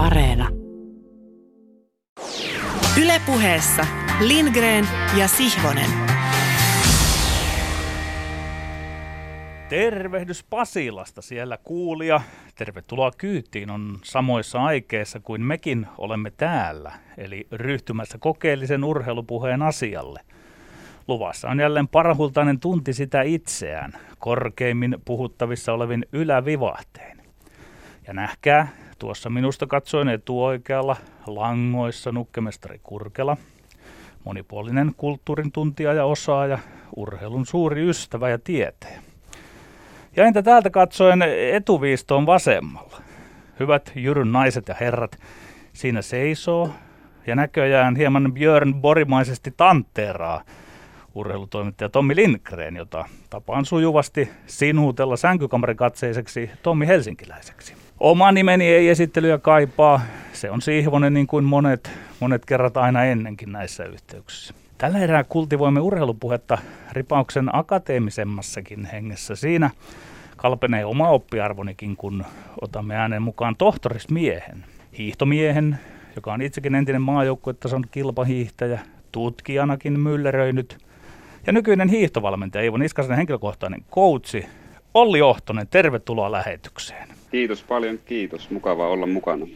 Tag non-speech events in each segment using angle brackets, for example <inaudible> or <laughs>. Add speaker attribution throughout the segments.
Speaker 1: Areena. Ylepuheessa Lindgren ja Sihvonen.
Speaker 2: Tervehdys Pasilasta siellä kuulija. Tervetuloa kyytiin on samoissa aikeissa kuin mekin olemme täällä, eli ryhtymässä kokeellisen urheilupuheen asialle. Luvassa on jälleen parahultainen tunti sitä itseään, korkeimmin puhuttavissa olevin ylävivahteen. Ja nähkää, tuossa minusta katsoin etuoikealla langoissa nukkemestari Kurkela, monipuolinen kulttuurin tuntija ja osaaja, urheilun suuri ystävä ja tieteen. Ja entä täältä katsoen etuviistoon vasemmalla? Hyvät Jyryn naiset ja herrat, siinä seisoo ja näköjään hieman Björn Borimaisesti tanteeraa urheilutoimittaja Tommi Lindgren, jota tapaan sujuvasti sinuutella sänkykamarikatseiseksi Tommi Helsinkiläiseksi. Oma nimeni ei esittelyä kaipaa. Se on Sihvonen niin kuin monet, monet kerrat aina ennenkin näissä yhteyksissä. Tällä erää kultivoimme urheilupuhetta ripauksen akateemisemmassakin hengessä. Siinä kalpenee oma oppiarvonikin, kun otamme äänen mukaan tohtorismiehen, hiihtomiehen, joka on itsekin entinen maajoukkuetason kilpahiihtäjä, tutkijanakin mylleröinyt, ja nykyinen hiihtovalmentaja Iivo Niskasen henkilökohtainen coachi Olli Ohtonen, tervetuloa lähetykseen.
Speaker 3: Kiitos paljon, kiitos. Mukava olla mukana.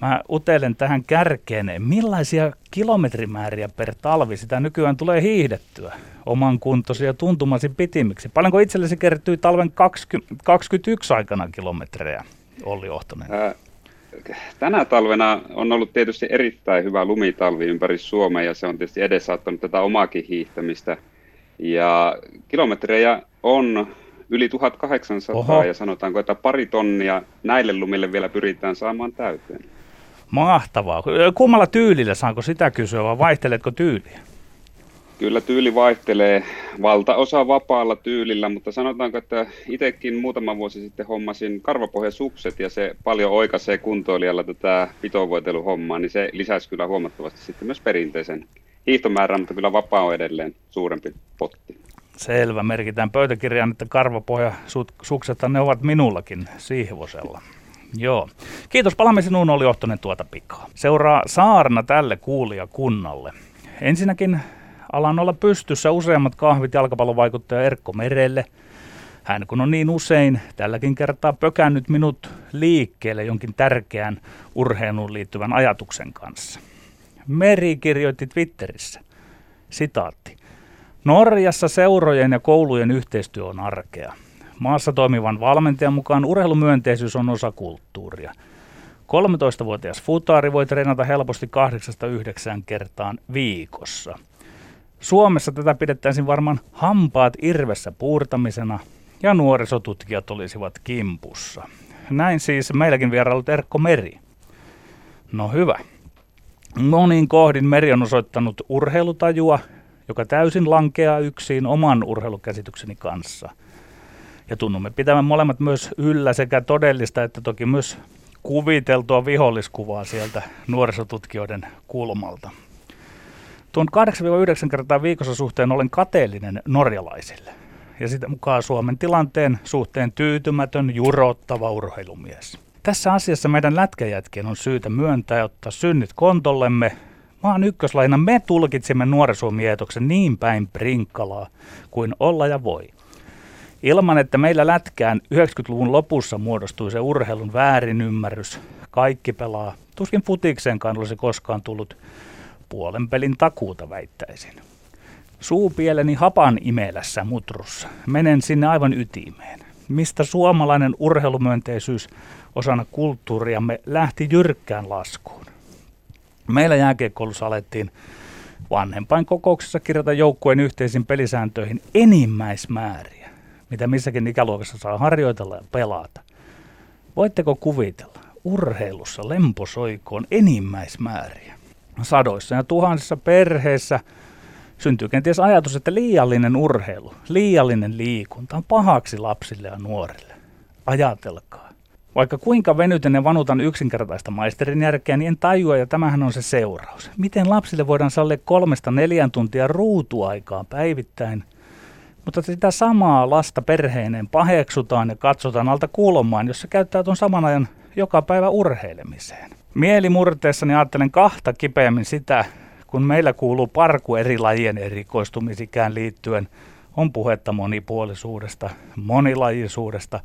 Speaker 2: Mä utelen tähän kärkeen, millaisia kilometrimääriä per talvi sitä nykyään tulee hiihdettyä oman kuntosi ja tuntumasi pitimiksi? Paljonko itsellesi kertyy talven 20, 21 aikana kilometrejä, Olli Ohtonen? Ää,
Speaker 3: tänä talvena on ollut tietysti erittäin hyvä lumitalvi ympäri Suomea ja se on tietysti edesauttanut tätä omaakin hiihtämistä. Ja kilometrejä on yli 1800 Oho. ja sanotaanko, että pari tonnia näille lumille vielä pyritään saamaan täyteen.
Speaker 2: Mahtavaa. Kummalla tyylillä saanko sitä kysyä vai vaihteletko tyyliä?
Speaker 3: Kyllä tyyli vaihtelee. Valtaosa vapaalla tyylillä, mutta sanotaanko, että itsekin muutama vuosi sitten hommasin karvapohjasukset ja se paljon oikaisee kuntoilijalla tätä pitovoiteluhommaa, niin se lisäsi kyllä huomattavasti sitten myös perinteisen hiihtomäärän, mutta kyllä vapaa on edelleen suurempi potti.
Speaker 2: Selvä, merkitään pöytäkirjaan, että karvapohjasukset ne ovat minullakin siihvosella. Joo. Kiitos, palaamme sinuun oli Ohtonen tuota pikaa. Seuraa saarna tälle kuulijakunnalle. Ensinnäkin alan olla pystyssä useammat kahvit jalkapallovaikuttaja Erkko Merelle. Hän kun on niin usein tälläkin kertaa pökännyt minut liikkeelle jonkin tärkeän urheiluun liittyvän ajatuksen kanssa. Meri kirjoitti Twitterissä, sitaatti. Norjassa seurojen ja koulujen yhteistyö on arkea. Maassa toimivan valmentajan mukaan urheilumyönteisyys on osa kulttuuria. 13-vuotias futaari voi treenata helposti 8-9 kertaan viikossa. Suomessa tätä pidettäisiin varmaan hampaat irvessä puurtamisena ja nuorisotutkijat olisivat kimpussa. Näin siis meilläkin vierailut Erkko Meri. No hyvä. Monin kohdin Meri on osoittanut urheilutajua, joka täysin lankeaa yksin oman urheilukäsitykseni kanssa. Ja tunnumme pitämään molemmat myös yllä sekä todellista että toki myös kuviteltua viholliskuvaa sieltä nuorisotutkijoiden kulmalta. Tuon 8-9 kertaa viikossa suhteen olen kateellinen norjalaisille ja sitä mukaan Suomen tilanteen suhteen tyytymätön, jurottava urheilumies. Tässä asiassa meidän lätkäjätkien on syytä myöntää ja ottaa synnit kontollemme. Maan ykköslaina me tulkitsimme nuorisomietoksen niin päin prinkkalaa kuin olla ja voi. Ilman, että meillä lätkään 90-luvun lopussa muodostui se urheilun väärinymmärrys, kaikki pelaa, tuskin futikseenkaan olisi koskaan tullut puolen pelin takuuta väittäisin. Suupieleni hapan imelässä mutrussa. Menen sinne aivan ytimeen. Mistä suomalainen urheilumyönteisyys osana kulttuuriamme lähti jyrkkään laskuun. Meillä jääkiekkoulussa alettiin vanhempain kokouksessa kirjata joukkueen yhteisiin pelisääntöihin enimmäismääriä, mitä missäkin ikäluokassa saa harjoitella ja pelata. Voitteko kuvitella urheilussa lemposoikoon enimmäismääriä? sadoissa ja tuhansissa perheissä syntyy kenties ajatus, että liiallinen urheilu, liiallinen liikunta on pahaksi lapsille ja nuorille. Ajatelkaa. Vaikka kuinka venytän ja vanutan yksinkertaista maisterin järkeä, niin en tajua, ja tämähän on se seuraus. Miten lapsille voidaan sallia kolmesta neljän tuntia ruutuaikaa päivittäin, mutta sitä samaa lasta perheineen paheksutaan ja katsotaan alta kulmaan, jossa käyttää tuon saman ajan joka päivä urheilemiseen. Mielimurteessani ajattelen kahta kipeämmin sitä, kun meillä kuuluu parku eri lajien erikoistumisikään liittyen, on puhetta monipuolisuudesta, monilajisuudesta,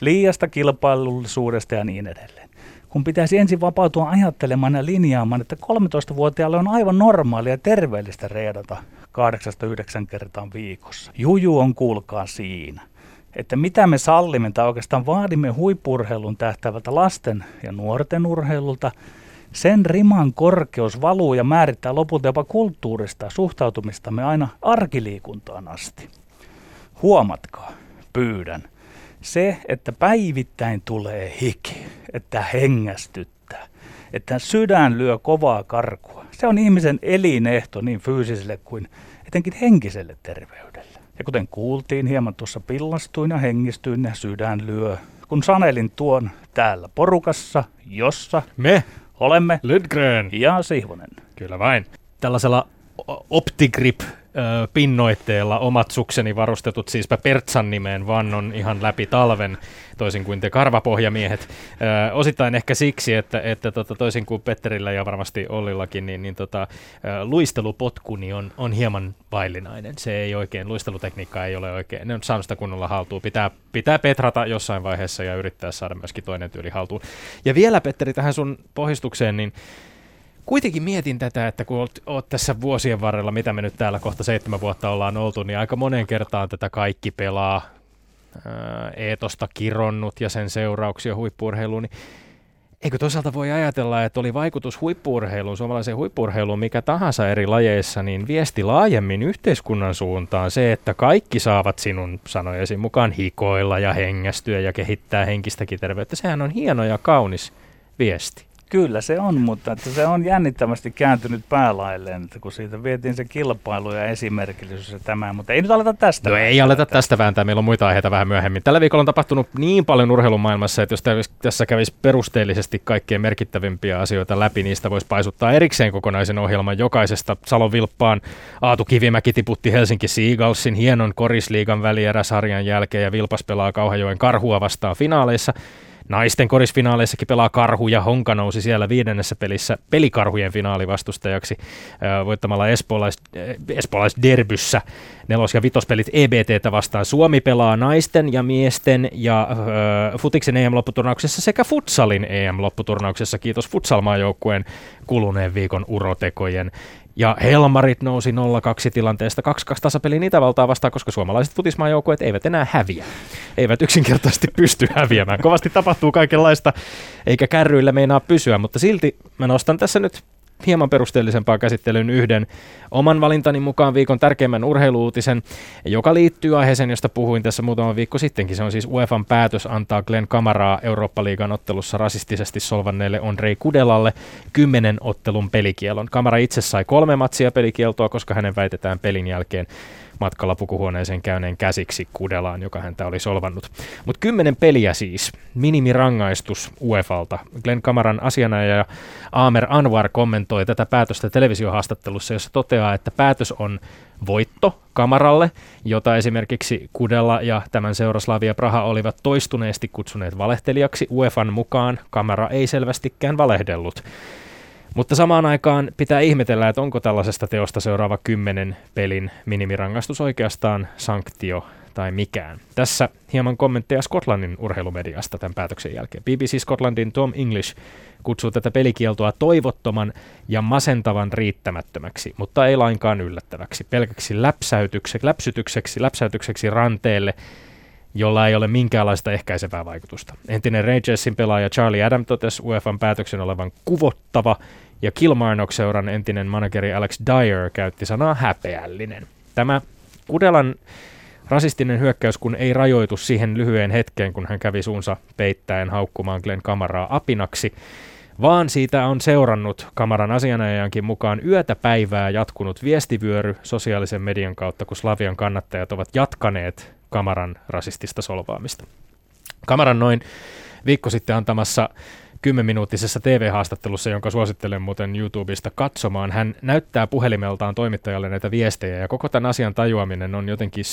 Speaker 2: liiasta kilpailullisuudesta ja niin edelleen. Kun pitäisi ensin vapautua ajattelemaan ja linjaamaan, että 13-vuotiaalle on aivan normaalia ja terveellistä reedata 8-9 kertaa viikossa. Juju on kuulkaa siinä, että mitä me sallimme tai oikeastaan vaadimme huippurheilun tähtävältä lasten ja nuorten urheilulta, sen riman korkeus valuu ja määrittää lopulta jopa kulttuurista suhtautumistamme aina arkiliikuntaan asti. Huomatkaa, pyydän, se, että päivittäin tulee hiki, että hengästyttää, että sydän lyö kovaa karkua, se on ihmisen elinehto niin fyysiselle kuin etenkin henkiselle terveydelle. Ja kuten kuultiin, hieman tuossa pillastuin ja hengistyin ja sydän lyö, kun sanelin tuon täällä porukassa, jossa
Speaker 4: Me,
Speaker 2: olemme
Speaker 4: Lundgren.
Speaker 2: ja Sihvonen.
Speaker 4: Kyllä vain. Tällaisella Optigrip pinnoitteella omat sukseni varustetut siispä Pertsan nimeen vannon ihan läpi talven, toisin kuin te karvapohjamiehet. Ö, osittain ehkä siksi, että, että tota, toisin kuin Petterillä ja varmasti Ollillakin, niin, niin tota, luistelupotkuni on, on hieman vaillinainen. Se ei oikein, luistelutekniikka ei ole oikein, ne on saanut sitä kunnolla haltuun. Pitää, pitää petrata jossain vaiheessa ja yrittää saada myöskin toinen tyyli haltuun. Ja vielä Petteri tähän sun pohjustukseen, niin kuitenkin mietin tätä, että kun oot, oot tässä vuosien varrella, mitä me nyt täällä kohta seitsemän vuotta ollaan oltu, niin aika monen kertaan tätä kaikki pelaa eetosta kironnut ja sen seurauksia huippuurheiluun, niin eikö toisaalta voi ajatella, että oli vaikutus huippuurheiluun, suomalaiseen huippuurheiluun, mikä tahansa eri lajeissa, niin viesti laajemmin yhteiskunnan suuntaan se, että kaikki saavat sinun sanojesi mukaan hikoilla ja hengästyä ja kehittää henkistäkin terveyttä. Sehän on hieno ja kaunis viesti.
Speaker 2: Kyllä se on, mutta että se on jännittävästi kääntynyt päälailleen, että kun siitä vietiin se kilpailu ja esimerkillisyys ja tämä, mutta ei nyt aleta tästä.
Speaker 4: No ei aleta tästä vääntää, meillä on muita aiheita vähän myöhemmin. Tällä viikolla on tapahtunut niin paljon urheilumaailmassa, että jos tässä kävisi perusteellisesti kaikkien merkittävimpiä asioita läpi, niistä voisi paisuttaa erikseen kokonaisen ohjelman jokaisesta. Salon Vilppaan Aatu Kivimäki tiputti Helsinki Seagalsin hienon korisliigan välieräsarjan jälkeen ja Vilpas pelaa Kauhajoen karhua vastaan finaaleissa. Naisten korisfinaaleissakin pelaa Karhu ja Honka nousi siellä viidennessä pelissä pelikarhujen finaalivastustajaksi voittamalla espoolais, espoolaisderbyssä nelos- ja vitospelit EBTtä vastaan. Suomi pelaa naisten ja miesten ja äh, futiksen EM-lopputurnauksessa sekä futsalin EM-lopputurnauksessa. Kiitos futsalmaajoukkueen kuluneen viikon urotekojen. Ja Helmarit nousi 0-2 tilanteesta 2-2 tasapeliin Itävaltaa vastaan, koska suomalaiset futismaajoukkueet eivät enää häviä. Eivät yksinkertaisesti <laughs> pysty häviämään. Kovasti tapahtuu kaikenlaista, eikä kärryillä meinaa pysyä, mutta silti mä nostan tässä nyt hieman perusteellisempaa käsittelyyn yhden oman valintani mukaan viikon tärkeimmän urheiluutisen, joka liittyy aiheeseen, josta puhuin tässä muutama viikko sittenkin. Se on siis UEFan päätös antaa Glenn Kamaraa Eurooppa-liigan ottelussa rasistisesti solvanneelle Andrei Kudelalle kymmenen ottelun pelikielon. Kamara itse sai kolme matsia pelikieltoa, koska hänen väitetään pelin jälkeen matkalla pukuhuoneeseen käyneen käsiksi Kudelaan, joka häntä oli solvannut. Mutta kymmenen peliä siis, minimirangaistus UEFalta. Glenn Kamaran asianajaja Aamer Anwar kommentoi tätä päätöstä televisiohaastattelussa, jossa toteaa, että päätös on voitto Kamaralle, jota esimerkiksi Kudella ja tämän seuraslavia Praha olivat toistuneesti kutsuneet valehtelijaksi. UEFan mukaan Kamara ei selvästikään valehdellut. Mutta samaan aikaan pitää ihmetellä, että onko tällaisesta teosta seuraava kymmenen pelin minimirangaistus oikeastaan sanktio tai mikään. Tässä hieman kommentteja Skotlannin urheilumediasta tämän päätöksen jälkeen. BBC Scotlandin Tom English kutsuu tätä pelikieltoa toivottoman ja masentavan riittämättömäksi, mutta ei lainkaan yllättäväksi. Pelkäksi läpsäytykseksi, läpsytykseksi, läpsäytykseksi ranteelle, jolla ei ole minkäänlaista ehkäisevää vaikutusta. Entinen Rangersin pelaaja Charlie Adam totesi UEFan päätöksen olevan kuvottava, ja Kilmarnock-seuran entinen manageri Alex Dyer käytti sanaa häpeällinen. Tämä Kudelan rasistinen hyökkäys, kun ei rajoitu siihen lyhyen hetkeen, kun hän kävi suunsa peittäen haukkumaan Glenn Kamaraa apinaksi, vaan siitä on seurannut Kamaran asianajajankin mukaan yötä päivää jatkunut viestivyöry sosiaalisen median kautta, kun Slavian kannattajat ovat jatkaneet Kamaran rasistista solvaamista. Kamaran noin viikko sitten antamassa kymmenminuuttisessa TV-haastattelussa, jonka suosittelen muuten YouTubesta katsomaan. Hän näyttää puhelimeltaan toimittajalle näitä viestejä ja koko tämän asian tajuaminen on jotenkin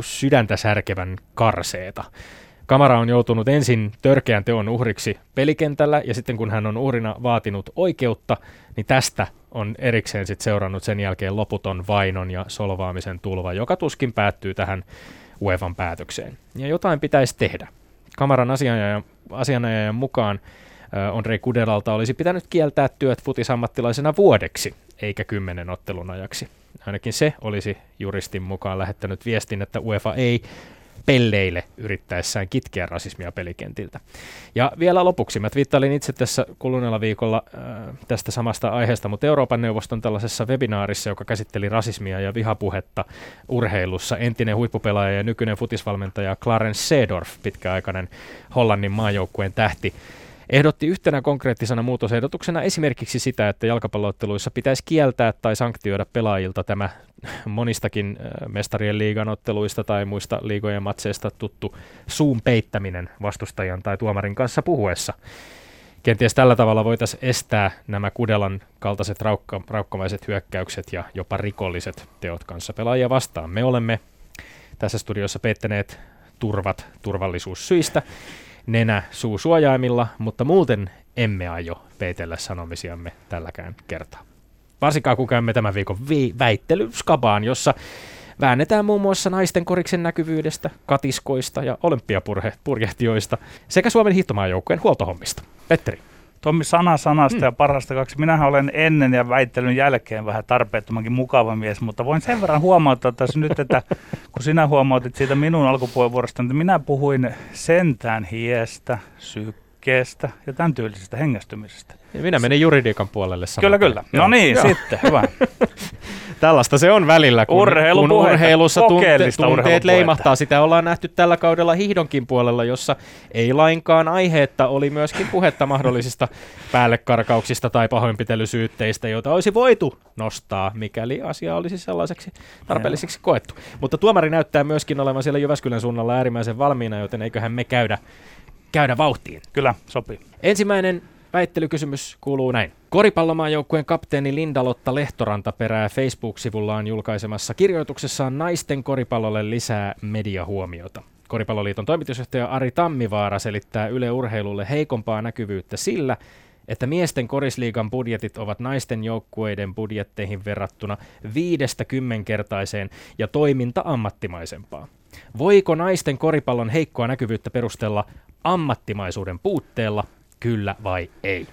Speaker 4: sydäntä särkevän karseeta. Kamara on joutunut ensin törkeän teon uhriksi pelikentällä ja sitten kun hän on uhrina vaatinut oikeutta, niin tästä on erikseen sit seurannut sen jälkeen loputon vainon ja solvaamisen tulva, joka tuskin päättyy tähän UEFan päätökseen. Ja jotain pitäisi tehdä. Kamaran asianajajan, asianajajan mukaan Andrei Kudelalta olisi pitänyt kieltää työt futisammattilaisena vuodeksi, eikä kymmenen ottelun ajaksi. Ainakin se olisi juristin mukaan lähettänyt viestin, että UEFA ei pelleille yrittäessään kitkeä rasismia pelikentiltä. Ja vielä lopuksi, mä twiittailin itse tässä kuluneella viikolla äh, tästä samasta aiheesta, mutta Euroopan neuvoston tällaisessa webinaarissa, joka käsitteli rasismia ja vihapuhetta urheilussa, entinen huippupelaaja ja nykyinen futisvalmentaja Clarence Seedorf, pitkäaikainen Hollannin maajoukkueen tähti, ehdotti yhtenä konkreettisena muutosehdotuksena esimerkiksi sitä, että jalkapallootteluissa pitäisi kieltää tai sanktioida pelaajilta tämä monistakin äh, mestarien liigan otteluista tai muista liigojen matseista tuttu suun peittäminen vastustajan tai tuomarin kanssa puhuessa. Kenties tällä tavalla voitaisiin estää nämä Kudelan kaltaiset raukka, raukkamaiset hyökkäykset ja jopa rikolliset teot kanssa pelaajia vastaan. Me olemme tässä studiossa peittäneet turvat turvallisuussyistä nenä suusuojaimilla, mutta muuten emme aio peitellä sanomisiamme tälläkään kertaa. Varsinkaan kun käymme tämän viikon vi- väittelyskabaan, jossa väännetään muun muassa naisten koriksen näkyvyydestä, katiskoista ja olympiapurjehtijoista sekä Suomen hiihtomaajoukkueen huoltohommista. Petteri.
Speaker 2: Tommi sana sanasta mm. ja parasta kaksi. Minähän olen ennen ja väittelyn jälkeen vähän tarpeettomankin mukava mies, mutta voin sen verran huomauttaa tässä nyt, että kun sinä huomautit siitä minun alkupuheenvuorosta, että minä puhuin sentään hiestä, sykkeestä ja tämän tyylisestä hengästymisestä.
Speaker 4: Ja minä menin juridiikan puolelle
Speaker 2: Kyllä, kyllä. No niin, Joo. sitten, hyvä. <laughs>
Speaker 4: Tällaista se on välillä, kun, kun urheilussa tunte, tunteet leimahtaa. Sitä ollaan nähty tällä kaudella hihdonkin puolella, jossa ei lainkaan aiheetta oli myöskin puhetta mahdollisista <laughs> päällekarkauksista tai pahoinpitelysyytteistä, joita olisi voitu nostaa, mikäli asia olisi sellaiseksi tarpeelliseksi koettu. Mutta tuomari näyttää myöskin olevan siellä Jyväskylän suunnalla äärimmäisen valmiina, joten eiköhän me käydä, käydä vauhtiin.
Speaker 2: Kyllä, sopii.
Speaker 4: Ensimmäinen Väittelykysymys kuuluu näin. Koripallomaajoukkueen kapteeni Linda-Lotta Lehtoranta perää Facebook-sivullaan julkaisemassa kirjoituksessaan naisten koripallolle lisää mediahuomiota. Koripalloliiton toimitusjohtaja Ari Tammivaara selittää Yle Urheilulle heikompaa näkyvyyttä sillä, että miesten korisliigan budjetit ovat naisten joukkueiden budjetteihin verrattuna viidestä kymmenkertaiseen ja toiminta ammattimaisempaa. Voiko naisten koripallon heikkoa näkyvyyttä perustella ammattimaisuuden puutteella kyllä vai ei?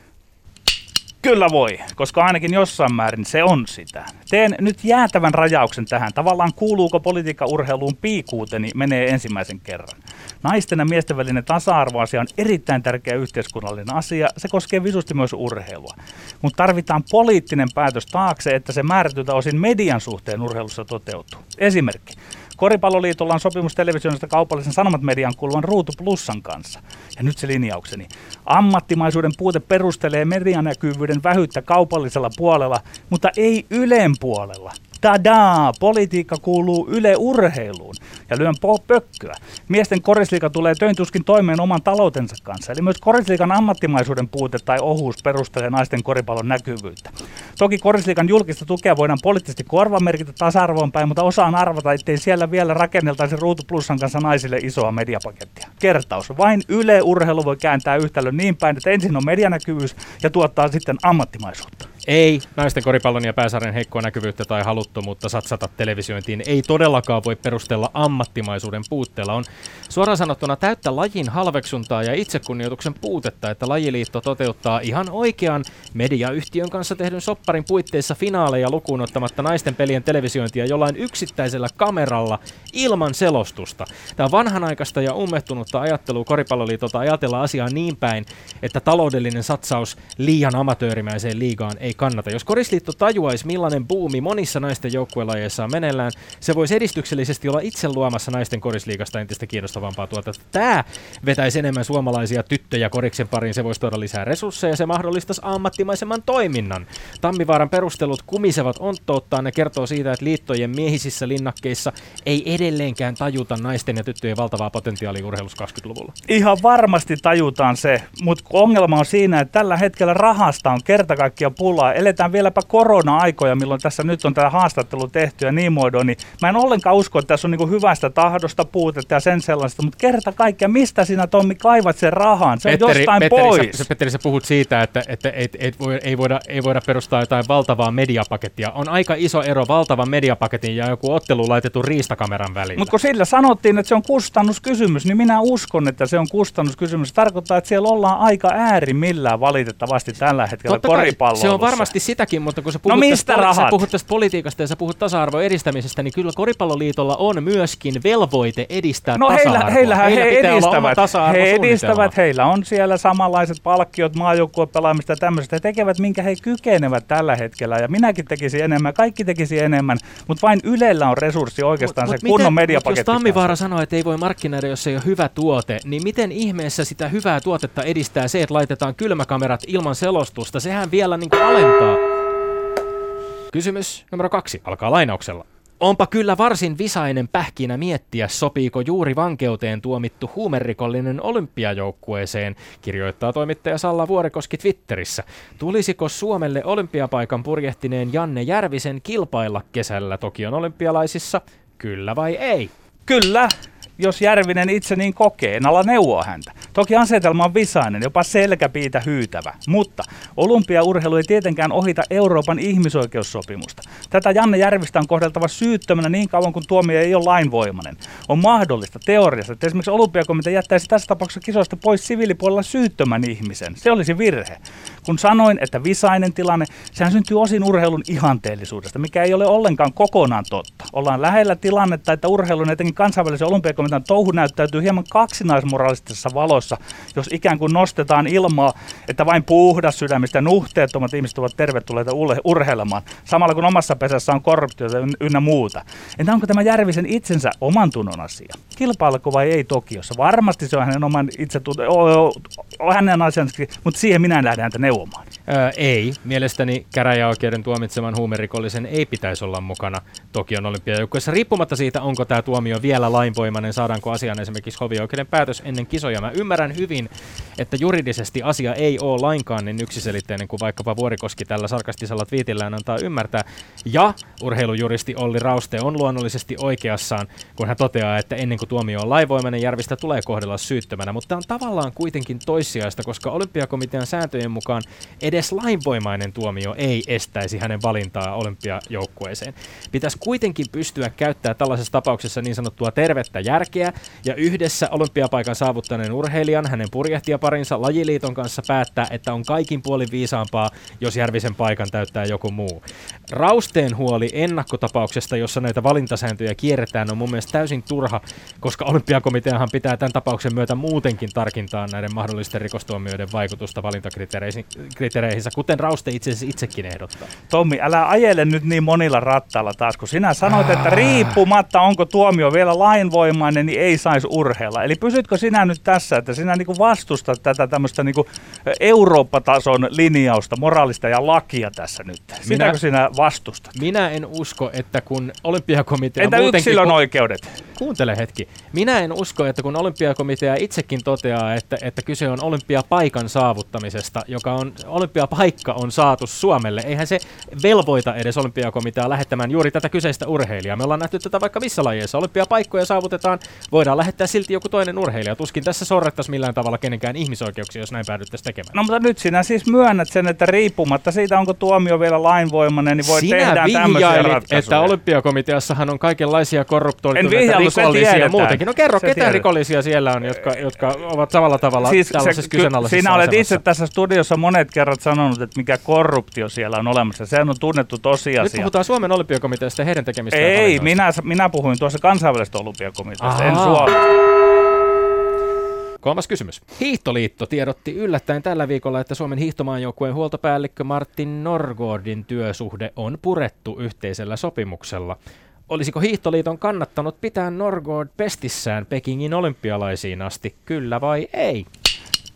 Speaker 2: Kyllä voi, koska ainakin jossain määrin se on sitä. Teen nyt jäätävän rajauksen tähän. Tavallaan kuuluuko politiikka-urheiluun piikuuteni menee ensimmäisen kerran. Naisten ja miesten välinen tasa-arvoasia on erittäin tärkeä yhteiskunnallinen asia. Se koskee visusti myös urheilua. Mutta tarvitaan poliittinen päätös taakse, että se määrätyltä osin median suhteen urheilussa toteutuu. Esimerkki. Koripalloliitolla on sopimus televisioista kaupallisen sanomat median kuuluvan Ruutu Plussan kanssa. Ja nyt se linjaukseni. Ammattimaisuuden puute perustelee medianäkyvyyden vähyyttä kaupallisella puolella, mutta ei Ylen puolella. Tadaa! Politiikka kuuluu Yle Urheiluun ja lyön po- pökköä. Miesten korisliika tulee töintuskin toimeen oman taloutensa kanssa. Eli myös korisliikan ammattimaisuuden puute tai ohuus perustelee naisten koripallon näkyvyyttä. Toki korisliikan julkista tukea voidaan poliittisesti korvamerkitä tasa-arvoon päin, mutta osaan arvata, ettei siellä vielä rakenneltaisi Ruutu Plussan kanssa naisille isoa mediapakettia. Kertaus. Vain Yle Urheilu voi kääntää yhtälön niin päin, että ensin on medianäkyvyys ja tuottaa sitten ammattimaisuutta.
Speaker 4: Ei naisten koripallon ja pääsarjan heikkoa näkyvyyttä tai haluttomuutta satsata televisiointiin ei todellakaan voi perustella ammattimaisuuden puutteella. On suoraan sanottuna täyttä lajin halveksuntaa ja itsekunnioituksen puutetta, että lajiliitto toteuttaa ihan oikean mediayhtiön kanssa tehdyn sopparin puitteissa finaaleja lukuun ottamatta naisten pelien televisiointia jollain yksittäisellä kameralla ilman selostusta. Tämä on vanhanaikaista ja ummehtunutta ajattelua koripalloliitolta ajatella asiaa niin päin, että taloudellinen satsaus liian amatöörimäiseen liigaan ei kannata. Jos Korisliitto tajuaisi, millainen buumi monissa naisten joukkuelajeissa on meneillään, se voisi edistyksellisesti olla itse luomassa naisten korisliigasta entistä kiinnostavampaa tuotetta. Tämä vetäisi enemmän suomalaisia tyttöjä koriksen pariin, se voisi tuoda lisää resursseja ja se mahdollistaisi ammattimaisemman toiminnan. Tammivaaran perustelut kumisevat onttouttaa, ne kertoo siitä, että liittojen miehisissä linnakkeissa ei edelleenkään tajuta naisten ja tyttöjen valtavaa potentiaalia urheilussa 20-luvulla.
Speaker 2: Ihan varmasti tajutaan se, mutta ongelma on siinä, että tällä hetkellä rahasta on kerta kaikkiaan ollaan. Eletään vieläpä korona-aikoja, milloin tässä nyt on tämä haastattelu tehty ja niin muodoin. Niin mä en ollenkaan usko, että tässä on niin hyvästä tahdosta puutetta ja sen sellaista, mutta kerta kaikkiaan, mistä sinä Tommi kaivat sen rahan? Se Petteri, on jostain
Speaker 4: Petteri,
Speaker 2: pois.
Speaker 4: Sä, Petteri, sä puhut siitä, että, että et, et voi, ei, voida, ei voida perustaa jotain valtavaa mediapakettia. On aika iso ero valtavan mediapaketin ja joku ottelu laitettu riistakameran välillä.
Speaker 2: Mutta kun sillä sanottiin, että se on kustannuskysymys, niin minä uskon, että se on kustannuskysymys. Se tarkoittaa, että siellä ollaan aika äärimmillään valitettavasti tällä hetkellä koripallossa.
Speaker 4: Se on varmasti sitäkin, mutta kun sä puhut,
Speaker 2: no mistä
Speaker 4: tästä,
Speaker 2: rahat?
Speaker 4: sä puhut tästä politiikasta ja sä puhut tasa-arvon edistämisestä, niin kyllä Koripalloliitolla on myöskin velvoite edistää
Speaker 2: no
Speaker 4: tasa-arvoa.
Speaker 2: Heillä, heillähän
Speaker 4: heillä
Speaker 2: he edistävät, he
Speaker 4: edistävät,
Speaker 2: heillä on siellä samanlaiset palkkiot maajoukkuepelaamista ja tämmöistä. He tekevät, minkä he kykenevät tällä hetkellä. Ja minäkin tekisin enemmän, kaikki tekisi enemmän, mutta vain Ylellä on resurssi oikeastaan mut, se mut kunnon mediapaketti.
Speaker 4: Jos Tammivaara sanoo, että ei voi markkinoida, jos ei ole hyvä tuote, niin miten ihmeessä sitä hyvää tuotetta edistää se, että laitetaan kylmäkamerat ilman selostusta? Sehän vielä niin kuin alentaa. Kysymys numero kaksi alkaa lainauksella. Onpa kyllä varsin visainen pähkinä miettiä, sopiiko juuri vankeuteen tuomittu huumerikollinen olympiajoukkueeseen, kirjoittaa toimittaja Salla Vuorikoski Twitterissä. Tulisiko Suomelle olympiapaikan purjehtineen Janne Järvisen kilpailla kesällä Tokion olympialaisissa? Kyllä vai ei?
Speaker 2: Kyllä, jos Järvinen itse niin kokee, en ala neuvoa häntä. Toki asetelma on visainen, jopa selkäpiitä hyytävä, mutta olympiaurheilu ei tietenkään ohita Euroopan ihmisoikeussopimusta. Tätä Janne Järvistä on kohdeltava syyttömänä niin kauan kuin tuomio ei ole lainvoimainen. On mahdollista teoriassa, että esimerkiksi olympiakomitea jättäisi tässä tapauksessa kisoista pois siviilipuolella syyttömän ihmisen. Se olisi virhe. Kun sanoin, että visainen tilanne, sehän syntyy osin urheilun ihanteellisuudesta, mikä ei ole ollenkaan kokonaan totta. Ollaan lähellä tilannetta, että urheilun etenkin kansainvälisen olympiakomitean touhu näyttäytyy hieman kaksinaismoralistisessa valossa, jos ikään kuin nostetaan ilmaa, että vain puhdas sydämistä nuhteettomat ihmiset ovat tervetulleita urheilemaan, samalla kun omassa pesässä on korruptiota ynnä muuta. Entä onko tämä Järvisen itsensä oman tunnon asia? Kilpailuko vai ei Tokiossa? Varmasti se on hänen oman itse hänen asiansa, mutta siihen minä en häntä neuvomaan.
Speaker 4: Öö, ei. Mielestäni käräjäoikeuden tuomitseman huumerikollisen ei pitäisi olla mukana Tokion olympiajoukkueessa, riippumatta siitä, onko tämä tuomio vielä lainvoimainen, saadaanko asiaan esimerkiksi hovioikeuden päätös ennen kisoja. Mä ymmärrän hyvin, että juridisesti asia ei ole lainkaan niin yksiselitteinen kuin vaikkapa Vuorikoski tällä sarkastisella twiitillään antaa ymmärtää. Ja urheilujuristi Olli Rauste on luonnollisesti oikeassaan, kun hän toteaa, että ennen kuin tuomio on lainvoimainen, Järvistä tulee kohdella syyttömänä, mutta on tavallaan kuitenkin toissijaista, koska olympiakomitean sääntöjen mukaan edes lainvoimainen tuomio ei estäisi hänen valintaa olympiajoukkueeseen. Pitäisi kuitenkin pystyä käyttämään tällaisessa tapauksessa niin sanottua tervettä järkeä ja yhdessä olympiapaikan saavuttaneen urheilijan, hänen purjehtijaparinsa lajiliiton kanssa päättää, että on kaikin puolin viisaampaa, jos Järvisen paikan täyttää joku muu. Rausteen huoli ennakkotapauksesta, jossa näitä valintasääntöjä kierretään, on mun mielestä täysin turha, koska olympiakomiteahan pitää tämän tapauksen myötä muutenkin tarkintaa näiden mahdollisten rikostuomioiden vaikutusta valintakriteereihinsä, kuten Rauste itse asiassa itsekin ehdottaa.
Speaker 2: Tommi, älä ajele nyt niin monilla rattailla taas, kun sinä sanoit, että riippumatta onko tuomio vielä lainvoimainen, niin ei saisi urheilla. Eli pysytkö sinä nyt tässä, että sinä niin vastustat tätä tämmöistä niin Eurooppa-tason linjausta, moraalista ja lakia tässä nyt? Sitäkö minä, sinä vastustat?
Speaker 4: Minä en usko, että kun olympiakomitea
Speaker 2: Entä yksilön kun, oikeudet?
Speaker 4: Kuuntele hetki. Minä en usko, että kun olympiakomitea itsekin toteaa, että, että kyse on olympiapaikan saavuttamisesta, joka on, olympiapaikka on saatu Suomelle, eihän se velvoita edes olympiakomitea lähettämään juuri tätä kyseistä urheilijaa. Me ollaan nähty tätä vaikka missä lajeissa. Olympiapaikkoja saavutetaan, voidaan lähettää silti joku toinen urheilija. Tuskin tässä sorrettaisiin millään tavalla kenenkään ihmisoikeuksia, jos näin päädyttäisiin tekemään.
Speaker 2: No mutta nyt sinä siis myönnät sen, että riippumatta siitä, onko tuomio vielä lainvoimainen, niin voi
Speaker 4: Sinä
Speaker 2: tehdä tämmöisiä ratkaisuja.
Speaker 4: että olympiakomiteassahan on kaikenlaisia korruptoituneita rikollisia ja muutenkin. No kerro, se ketä tiedät. rikollisia siellä on, jotka, jotka ovat samalla tavalla siis tällaisessa se, kyseenalaisessa
Speaker 2: Sinä olet itse tässä studiossa monet kerrat sanonut, että mikä korruptio siellä on olemassa. Sehän on tunnettu tosiasia. Nyt
Speaker 4: puhutaan Suomen olympiakomiteasta ja heidän tekemistä.
Speaker 2: Ei, minä, minä puhuin tuossa kansainvälisestä olympiakomiteasta, en Suomesta.
Speaker 4: Kolmas kysymys. Hiihtoliitto tiedotti yllättäen tällä viikolla, että Suomen hiihtomaajoukkueen huoltopäällikkö Martin Norgordin työsuhde on purettu yhteisellä sopimuksella. Olisiko Hiihtoliiton kannattanut pitää Norgord pestissään Pekingin olympialaisiin asti, kyllä vai ei?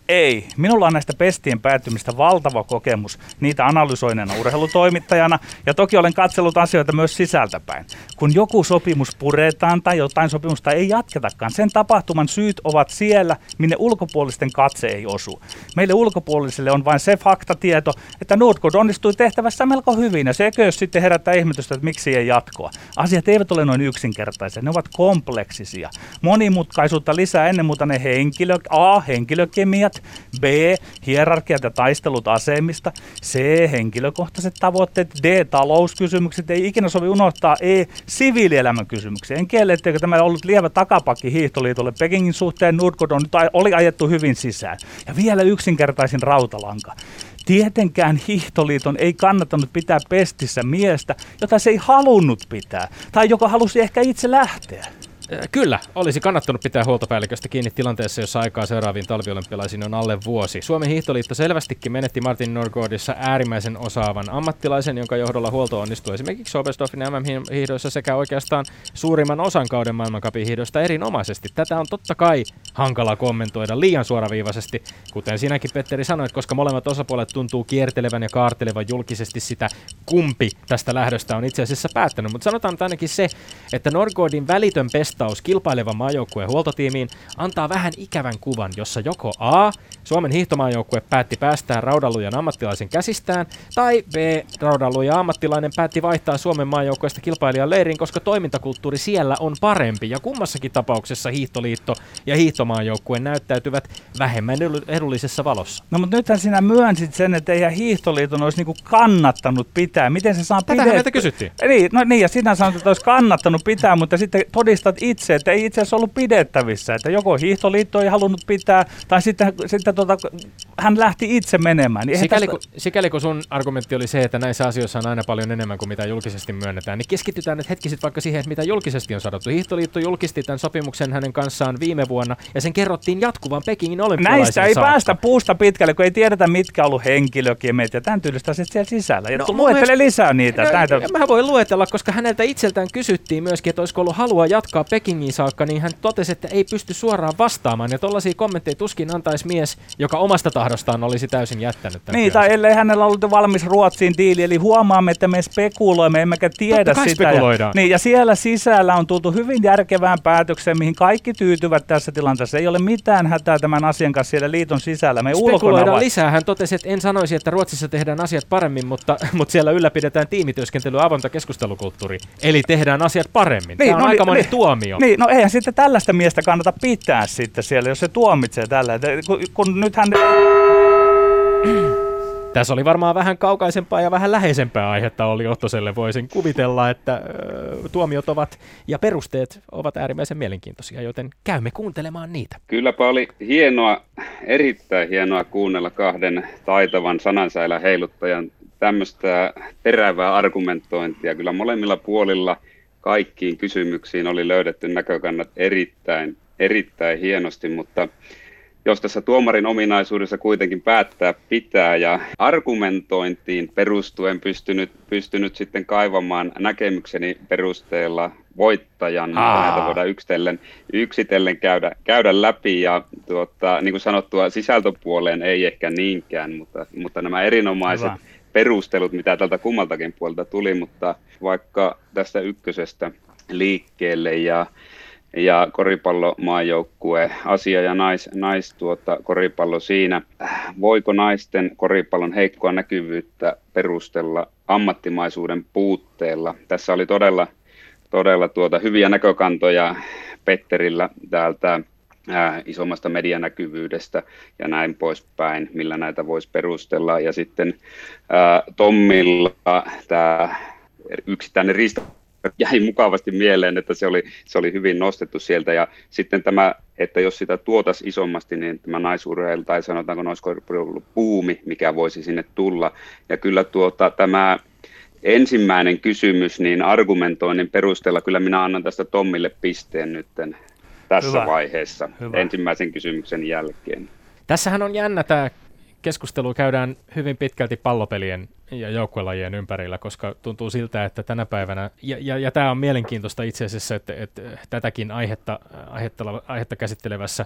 Speaker 2: Ei. Minulla on näistä pestien päättymistä valtava kokemus niitä analysoineena urheilutoimittajana ja toki olen katsellut asioita myös sisältäpäin. Kun joku sopimus puretaan tai jotain sopimusta ei jatketakaan, sen tapahtuman syyt ovat siellä, minne ulkopuolisten katse ei osu. Meille ulkopuolisille on vain se faktatieto, että Nordgård onnistui tehtävässä melko hyvin ja se sitten herättää ihmetystä, että miksi ei jatkoa. Asiat eivät ole noin yksinkertaisia, ne ovat kompleksisia. Monimutkaisuutta lisää ennen muuta ne henkilö, A, henkilökemiat, B, hierarkiat ja taistelut asemista, C, henkilökohtaiset tavoitteet, D, talouskysymykset, ei ikinä sovi unohtaa E, siviilielämän kysymyksiä. En kiele, etteikö tämä ollut lievä takapakki hiihtoliitolle Pekingin suhteen Nordgård on, oli ajettu hyvin sisään. Ja vielä yksinkertaisin rautalanka. Tietenkään hiihtoliiton ei kannattanut pitää pestissä miestä, jota se ei halunnut pitää, tai joka halusi ehkä itse lähteä.
Speaker 4: Kyllä, olisi kannattanut pitää huoltopäälliköstä kiinni tilanteessa, jossa aikaa seuraaviin talviolympialaisiin on alle vuosi. Suomen hiihtoliitto selvästikin menetti Martin Norgårdissa äärimmäisen osaavan ammattilaisen, jonka johdolla huolto onnistui esimerkiksi Oberstdorfin MM-hiihdoissa sekä oikeastaan suurimman osan kauden maailmankapin hiihdosta erinomaisesti. Tätä on totta kai hankala kommentoida liian suoraviivaisesti, kuten sinäkin Petteri sanoit, koska molemmat osapuolet tuntuu kiertelevän ja kaartelevan julkisesti sitä, kumpi tästä lähdöstä on itse asiassa päättänyt. Mutta sanotaan ainakin se, että Norgårdin välitön pest vastaus kilpailevan maajoukkueen huoltotiimiin antaa vähän ikävän kuvan, jossa joko A. Suomen hiihtomaajoukkue päätti päästää raudallujan ammattilaisen käsistään, tai B. Raudalluja ammattilainen päätti vaihtaa Suomen maajoukkueesta kilpailijan leiriin, koska toimintakulttuuri siellä on parempi, ja kummassakin tapauksessa hiihtoliitto ja hiihtomaajoukkue näyttäytyvät vähemmän edullisessa valossa.
Speaker 2: No mutta nythän sinä myönsit sen, että eihän hiihtoliiton olisi niinku kannattanut pitää. Miten se saa
Speaker 4: pidettyä? meitä kysyttiin.
Speaker 2: Niin, no niin, ja sinä sanoit, että olisi kannattanut pitää, mutta sitten todistat itse, että ei itse asiassa ollut pidettävissä, että joko hiihtoliitto ei halunnut pitää, tai sitten, sitten tota, hän lähti itse menemään.
Speaker 4: Niin sikäli, tästä... kun, sikäli kun sun argumentti oli se, että näissä asioissa on aina paljon enemmän kuin mitä julkisesti myönnetään, niin keskitytään nyt hetki sitten vaikka siihen, että mitä julkisesti on sanottu. Hiihtoliitto julkisti tämän sopimuksen hänen kanssaan viime vuonna, ja sen kerrottiin jatkuvan Pekingin olympialaisen
Speaker 2: Näistä ei saakka. päästä puusta pitkälle, kun ei tiedetä, mitkä on ollut henkilökiemet ja tämän tyylistä asiat siellä sisällä. Ja no, luettele lisää niitä. No, näitä...
Speaker 4: Mä voin luetella, koska häneltä itseltään kysyttiin myöskin, että olisiko ollut halua jatkaa Pekingin saakka, niin hän totesi, että ei pysty suoraan vastaamaan. Ja tollaisia kommentteja tuskin antaisi mies, joka omasta tahdostaan olisi täysin jättänyt
Speaker 2: tämän Niin, tai ellei hänellä ollut valmis Ruotsiin diili. Eli huomaamme, että me spekuloimme, emmekä tiedä
Speaker 4: Totta
Speaker 2: sitä.
Speaker 4: Ja,
Speaker 2: niin, ja siellä sisällä on tultu hyvin järkevään päätökseen, mihin kaikki tyytyvät tässä tilanteessa. Ei ole mitään hätää tämän asian kanssa siellä liiton sisällä. Me
Speaker 4: ulkona lisää. Hän totesi, että en sanoisi, että Ruotsissa tehdään asiat paremmin, mutta, <laughs> mutta siellä ylläpidetään tiimityöskentely avointa keskustelukulttuuri. Eli tehdään asiat paremmin. Niin, Tämä on no, aika niin, tuomio.
Speaker 2: Niin, no eihän sitten tällaista miestä kannata pitää sitten siellä, jos se tuomitsee tällä. Kun, kun nythän...
Speaker 4: Tässä oli varmaan vähän kaukaisempaa ja vähän läheisempää aihetta oli Ottoselle. Voisin kuvitella, että ö, tuomiot ovat ja perusteet ovat äärimmäisen mielenkiintoisia, joten käymme kuuntelemaan niitä.
Speaker 3: Kylläpä oli hienoa, erittäin hienoa kuunnella kahden taitavan sanansäilän heiluttajan tämmöistä terävää argumentointia. Kyllä molemmilla puolilla – kaikkiin kysymyksiin oli löydetty näkökannat erittäin, erittäin hienosti, mutta jos tässä tuomarin ominaisuudessa kuitenkin päättää pitää ja argumentointiin perustuen pystynyt, pystynyt sitten kaivamaan näkemykseni perusteella voittajan, Aa. näitä voidaan yksitellen, yksitellen käydä, käydä läpi ja tuota, niin kuin sanottua sisältöpuoleen ei ehkä niinkään, mutta, mutta nämä erinomaiset Hyvä perustelut, mitä tältä kummaltakin puolta tuli, mutta vaikka tästä ykkösestä liikkeelle ja, ja koripallomaajoukkue asia ja nais, nais tuota, koripallo siinä. Voiko naisten koripallon heikkoa näkyvyyttä perustella ammattimaisuuden puutteella? Tässä oli todella, todella tuota, hyviä näkökantoja Petterillä täältä ää, isommasta medianäkyvyydestä ja näin poispäin, millä näitä voisi perustella. Ja sitten ää, Tommilla tämä yksittäinen riista jäi mukavasti mieleen, että se oli, se oli hyvin nostettu sieltä. Ja sitten tämä, että jos sitä tuotas isommasti, niin tämä naisurheilu, tai sanotaanko ollut puumi, mikä voisi sinne tulla. Ja kyllä tuota, tämä ensimmäinen kysymys, niin argumentoinnin perusteella kyllä minä annan tästä Tommille pisteen nytten tässä Hyvä. vaiheessa Hyvä. ensimmäisen kysymyksen jälkeen.
Speaker 4: Tässähän on jännä tämä keskustelua käydään hyvin pitkälti pallopelien ja joukkuelajien ympärillä, koska tuntuu siltä, että tänä päivänä, ja, ja, ja tämä on mielenkiintoista itse asiassa, että, että tätäkin aihetta, aihetta, aihetta käsittelevässä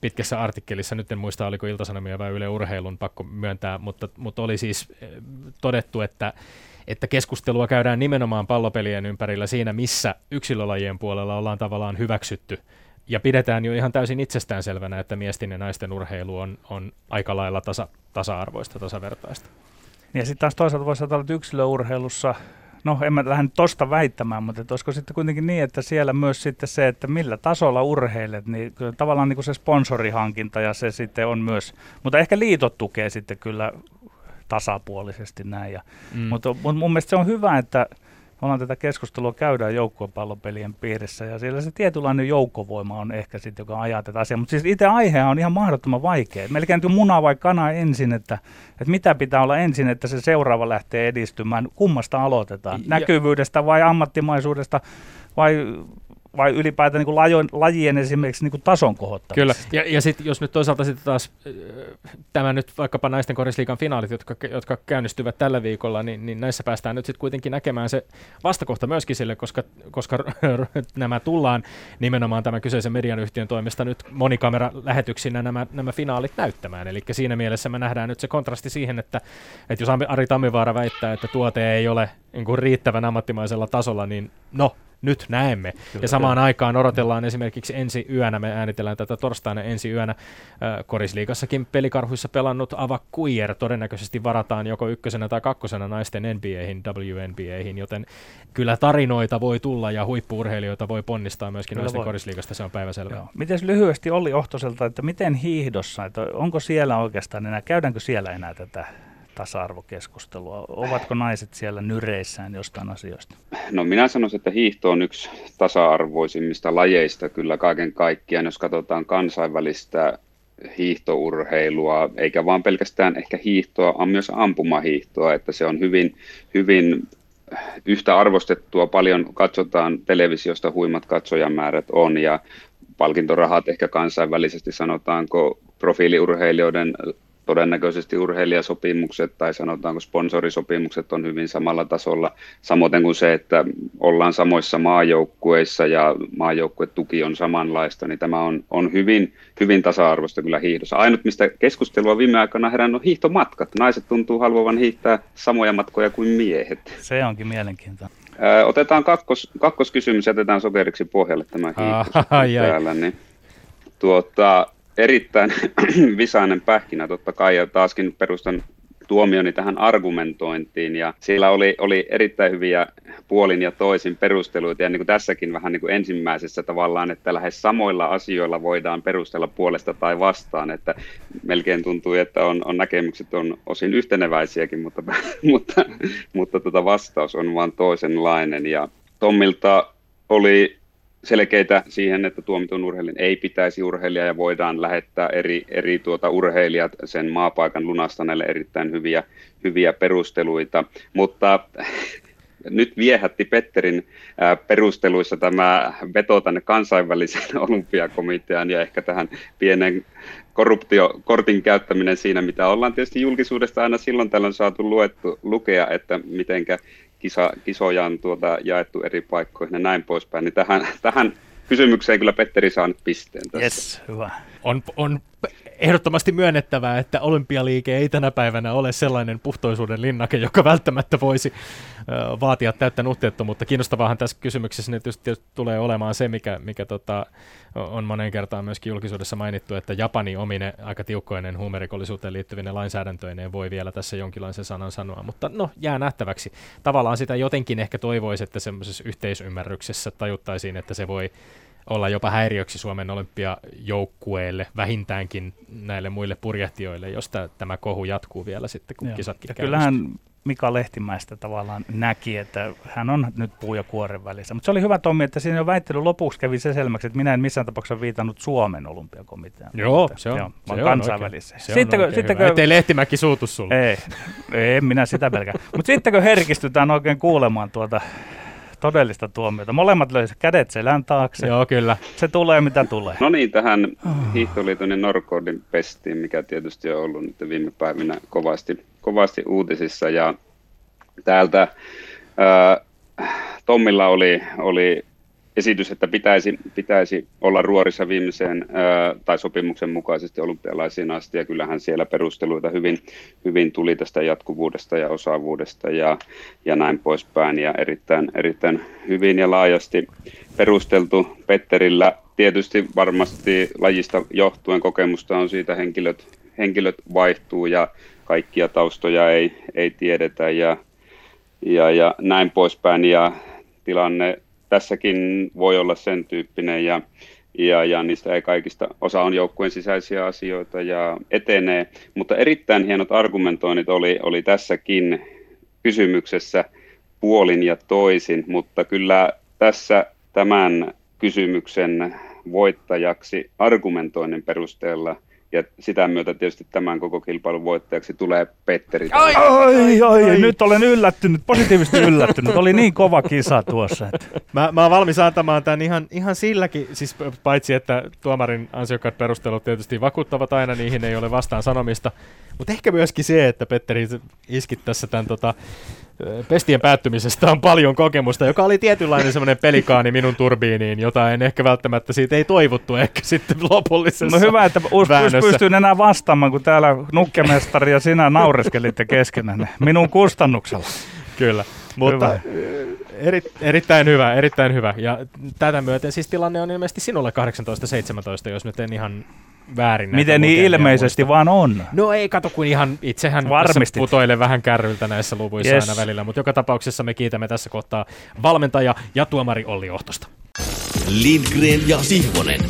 Speaker 4: pitkässä artikkelissa, nyt en muista oliko Iltasanomia vai Yle Urheilun, pakko myöntää, mutta, mutta oli siis todettu, että että keskustelua käydään nimenomaan pallopelien ympärillä siinä, missä yksilölajien puolella ollaan tavallaan hyväksytty ja pidetään jo ihan täysin itsestäänselvänä, että miesten ja naisten urheilu on, on aika lailla tasa, tasa-arvoista, tasavertaista.
Speaker 2: Ja sitten taas toisaalta voisi ajatella, että yksilöurheilussa, no en mä lähde tosta väittämään, mutta että olisiko sitten kuitenkin niin, että siellä myös sitten se, että millä tasolla urheilet, niin kyllä tavallaan niin kuin se sponsorihankinta ja se sitten on myös, mutta ehkä liitot tukee sitten kyllä tasapuolisesti näin. Ja, mm. mutta, mutta mun mielestä se on hyvä, että ollaan tätä keskustelua käydään joukkuepallopelien piirissä ja siellä se tietynlainen joukkovoima on ehkä sitten, joka ajaa tätä asiaa. Mutta siis itse aihe on ihan mahdottoman vaikea. Melkein muna vai kana ensin, että, että mitä pitää olla ensin, että se seuraava lähtee edistymään. Kummasta aloitetaan? Näkyvyydestä vai ammattimaisuudesta vai vai ylipäätään niin lajien, lajien esimerkiksi niin tason kohottamisesta.
Speaker 4: Kyllä, ja, ja sitten jos nyt toisaalta sitten taas äh, tämä nyt vaikkapa naisten korisliikan finaalit, jotka, jotka käynnistyvät tällä viikolla, niin, niin näissä päästään nyt sitten kuitenkin näkemään se vastakohta myöskin sille, koska, koska <laughs> nämä tullaan nimenomaan tämän kyseisen median yhtiön toimesta nyt monikamera-lähetyksinä nämä, nämä finaalit näyttämään. Eli siinä mielessä me nähdään nyt se kontrasti siihen, että, että jos Ari Tammivaara väittää, että tuote ei ole niin kuin riittävän ammattimaisella tasolla, niin no, nyt näemme. Kyllä, ja samaan kyllä. aikaan odotellaan esimerkiksi ensi yönä, me äänitellään tätä torstaina ensi yönä, äh, Korisliigassakin pelikarhuissa pelannut Ava Kuier todennäköisesti varataan joko ykkösenä tai kakkosena naisten NBAihin, WNBAihin, joten kyllä tarinoita voi tulla ja huippuurheilijoita voi ponnistaa myöskin kyllä naisten voi. korisliigasta, se on päiväselvä.
Speaker 2: Miten lyhyesti oli Ohtoselta, että miten hiihdossa, että onko siellä oikeastaan enää, käydäänkö siellä enää tätä tasa-arvokeskustelua? Ovatko naiset siellä nyreissään jostain asioista?
Speaker 3: No minä sanoisin, että hiihto on yksi tasa-arvoisimmista lajeista kyllä kaiken kaikkiaan, jos katsotaan kansainvälistä hiihtourheilua, eikä vaan pelkästään ehkä hiihtoa, vaan myös ampumahiihtoa, että se on hyvin, hyvin yhtä arvostettua, paljon katsotaan televisiosta, huimat katsojamäärät on ja palkintorahat ehkä kansainvälisesti sanotaanko profiiliurheilijoiden todennäköisesti urheilijasopimukset tai sanotaanko sponsorisopimukset on hyvin samalla tasolla, samoin kuin se, että ollaan samoissa maajoukkueissa ja maajoukkuetuki on samanlaista, niin tämä on, on hyvin, hyvin tasa-arvoista kyllä hiihdossa. Ainut, mistä keskustelua viime aikana herännyt on hiihtomatkat. Naiset tuntuu haluavan hiihtää samoja matkoja kuin miehet.
Speaker 2: Se onkin mielenkiintoista.
Speaker 3: otetaan kakkos, kakkoskysymys, jätetään sokeriksi pohjalle tämä hiihto täällä. Niin, tuota, erittäin <clears throat> visainen pähkinä. Totta kai, ja taaskin perustan tuomioni tähän argumentointiin, ja siellä oli, oli erittäin hyviä puolin ja toisin perusteluita, ja niin kuin tässäkin vähän niin kuin ensimmäisessä tavallaan, että lähes samoilla asioilla voidaan perustella puolesta tai vastaan, että melkein tuntuu, että on, on näkemykset on osin yhteneväisiäkin, mutta, <laughs> mutta, mutta tota vastaus on vain toisenlainen, ja Tommilta oli selkeitä siihen, että tuomitun urheilijan ei pitäisi urheilija ja voidaan lähettää eri, eri tuota urheilijat sen maapaikan lunastaneelle erittäin hyviä, hyviä perusteluita, mutta <laughs> nyt viehätti Petterin perusteluissa tämä veto tänne kansainvälisen <laughs> olympiakomitean ja ehkä tähän pienen korruptiokortin käyttäminen siinä, mitä ollaan tietysti julkisuudesta aina silloin tällöin saatu luettu, lukea, että mitenkä kisa, kisoja on tuota jaettu eri paikkoihin ja näin poispäin, niin tähän, tähän kysymykseen kyllä Petteri saa nyt pisteen tässä.
Speaker 2: Yes, hyvä.
Speaker 4: On, on ehdottomasti myönnettävää, että olympialiike ei tänä päivänä ole sellainen puhtoisuuden linnake, joka välttämättä voisi vaatia täyttä nuhteettomuutta. Kiinnostavaahan tässä kysymyksessä nyt tietysti tulee olemaan se, mikä, mikä tota, on monen kertaan myöskin julkisuudessa mainittu, että Japani omine aika tiukkoinen huumerikollisuuteen liittyvinen lainsäädäntöineen voi vielä tässä jonkinlaisen sanan sanoa, mutta no jää nähtäväksi. Tavallaan sitä jotenkin ehkä toivoisi, että semmoisessa yhteisymmärryksessä tajuttaisiin, että se voi olla jopa häiriöksi Suomen olympiajoukkueelle, vähintäänkin näille muille purjehtijoille, jos tämä kohu jatkuu vielä sitten, kun Joo. kisatkin
Speaker 2: ja kyllähän Mika Lehtimäistä tavallaan näki, että hän on nyt puu ja kuoren välissä. Mutta se oli hyvä Tommi, että siinä jo väittely lopuksi kävi se selväksi, että minä en missään tapauksessa viitannut Suomen olympiakomiteaan.
Speaker 4: Joo, se on,
Speaker 2: joo,
Speaker 4: se on
Speaker 2: kansainvälissä.
Speaker 4: Se sitten, on sitten, Ettei Lehtimäki suutu sulle.
Speaker 2: Ei, ei minä sitä pelkää. Mutta sitten kun herkistytään oikein kuulemaan tuota todellista tuomiota. Molemmat löysi kädet selän taakse.
Speaker 4: Joo, kyllä.
Speaker 2: Se tulee mitä tulee.
Speaker 3: No niin, tähän hiihtoliiton ja Norcodin pestiin, mikä tietysti on ollut nyt viime päivinä kovasti, kovasti uutisissa. Ja täältä ää, Tommilla oli, oli esitys, että pitäisi, pitäisi olla ruorissa viimeiseen ää, tai sopimuksen mukaisesti olympialaisiin asti, ja kyllähän siellä perusteluita hyvin, hyvin tuli tästä jatkuvuudesta ja osaavuudesta ja, ja näin poispäin, ja erittäin, erittäin hyvin ja laajasti perusteltu Petterillä. Tietysti varmasti lajista johtuen kokemusta on siitä henkilöt, henkilöt vaihtuu ja kaikkia taustoja ei, ei tiedetä ja, ja, ja näin poispäin, ja tilanne tässäkin voi olla sen tyyppinen ja, ja, ja niistä ei kaikista, osa on joukkueen sisäisiä asioita ja etenee, mutta erittäin hienot argumentoinnit oli, oli tässäkin kysymyksessä puolin ja toisin, mutta kyllä tässä tämän kysymyksen voittajaksi argumentoinnin perusteella – ja sitä myötä tietysti tämän koko kilpailun voittajaksi tulee Petteri.
Speaker 2: Ai, ai, ai, ai, nyt olen yllättynyt, positiivisesti yllättynyt. Oli niin kova kisa tuossa. Että.
Speaker 4: Mä, mä oon valmis antamaan tämän ihan, ihan silläkin, siis paitsi että tuomarin ansiokkaat perustelut tietysti vakuuttavat aina, niihin ei ole vastaan sanomista. Mutta ehkä myöskin se, että Petteri iskit tässä tämän tota, pestien päättymisestä on paljon kokemusta, joka oli tietynlainen semmoinen pelikaani minun turbiiniin, jota en ehkä välttämättä siitä ei toivottu ehkä sitten lopullisessa
Speaker 2: No hyvä, että Us pystyn enää vastaamaan, kun täällä nukkemestari ja sinä naureskelitte keskenään minun kustannuksella.
Speaker 4: Kyllä. Mutta hyvä. Eri, erittäin hyvä, erittäin hyvä. Ja tätä myöten siis tilanne on ilmeisesti sinulle 18-17, jos nyt en ihan väärin.
Speaker 2: Miten niin ilmeisesti muista. vaan on?
Speaker 4: No ei, kato kun ihan itsehän Varmistit. putoilee vähän kärryltä näissä luvuissa yes. aina välillä, mutta joka tapauksessa me kiitämme tässä kohtaa valmentaja ja tuomari Olli Ohtosta. Lindgren ja Sihvonen.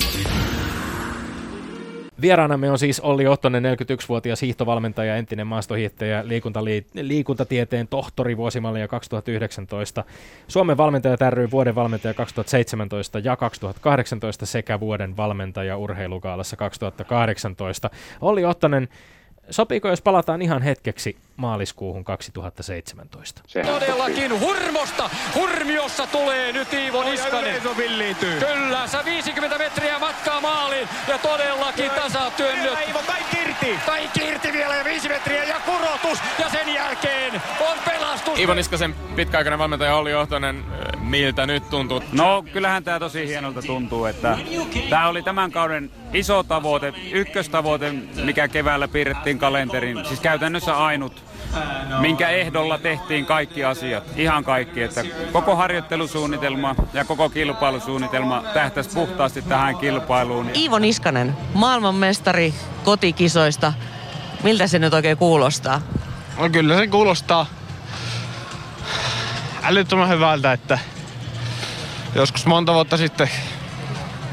Speaker 4: Vieraanamme on siis Olli Ottonen, 41-vuotias hiihtovalmentaja, entinen maastohiihtäjä, liikuntali- liikuntatieteen tohtori vuosimallia 2019, Suomen valmentaja ry vuoden valmentaja 2017 ja 2018 sekä vuoden valmentaja urheilukaalassa 2018. Olli Ottonen, Sopiiko, jos palataan ihan hetkeksi maaliskuuhun 2017?
Speaker 5: Se Todellakin hurmosta. Hurmiossa tulee nyt Iivo Niskanen. Kyllä, se 50 metriä matkaa maaliin ja todellakin tasatyönnöt.
Speaker 6: Iivo, kaikki irti.
Speaker 5: Kaikki irti vielä ja 5 metriä ja kurotus ja sen jälkeen on pelastus.
Speaker 7: Iivo Niskasen pitkäaikainen valmentaja Olli Johtonen, miltä nyt tuntuu?
Speaker 8: No kyllähän tämä tosi hienolta tuntuu, että tämä oli tämän kauden iso tavoite, ykköstavoite, mikä keväällä piirrettiin kalenterin. Siis käytännössä ainut, minkä ehdolla tehtiin kaikki asiat, ihan kaikki. Että koko harjoittelusuunnitelma ja koko kilpailusuunnitelma tähtäisi puhtaasti tähän kilpailuun.
Speaker 9: Iivo Niskanen, maailmanmestari kotikisoista. Miltä se nyt oikein kuulostaa?
Speaker 10: No kyllä se kuulostaa älyttömän hyvältä, että joskus monta vuotta sitten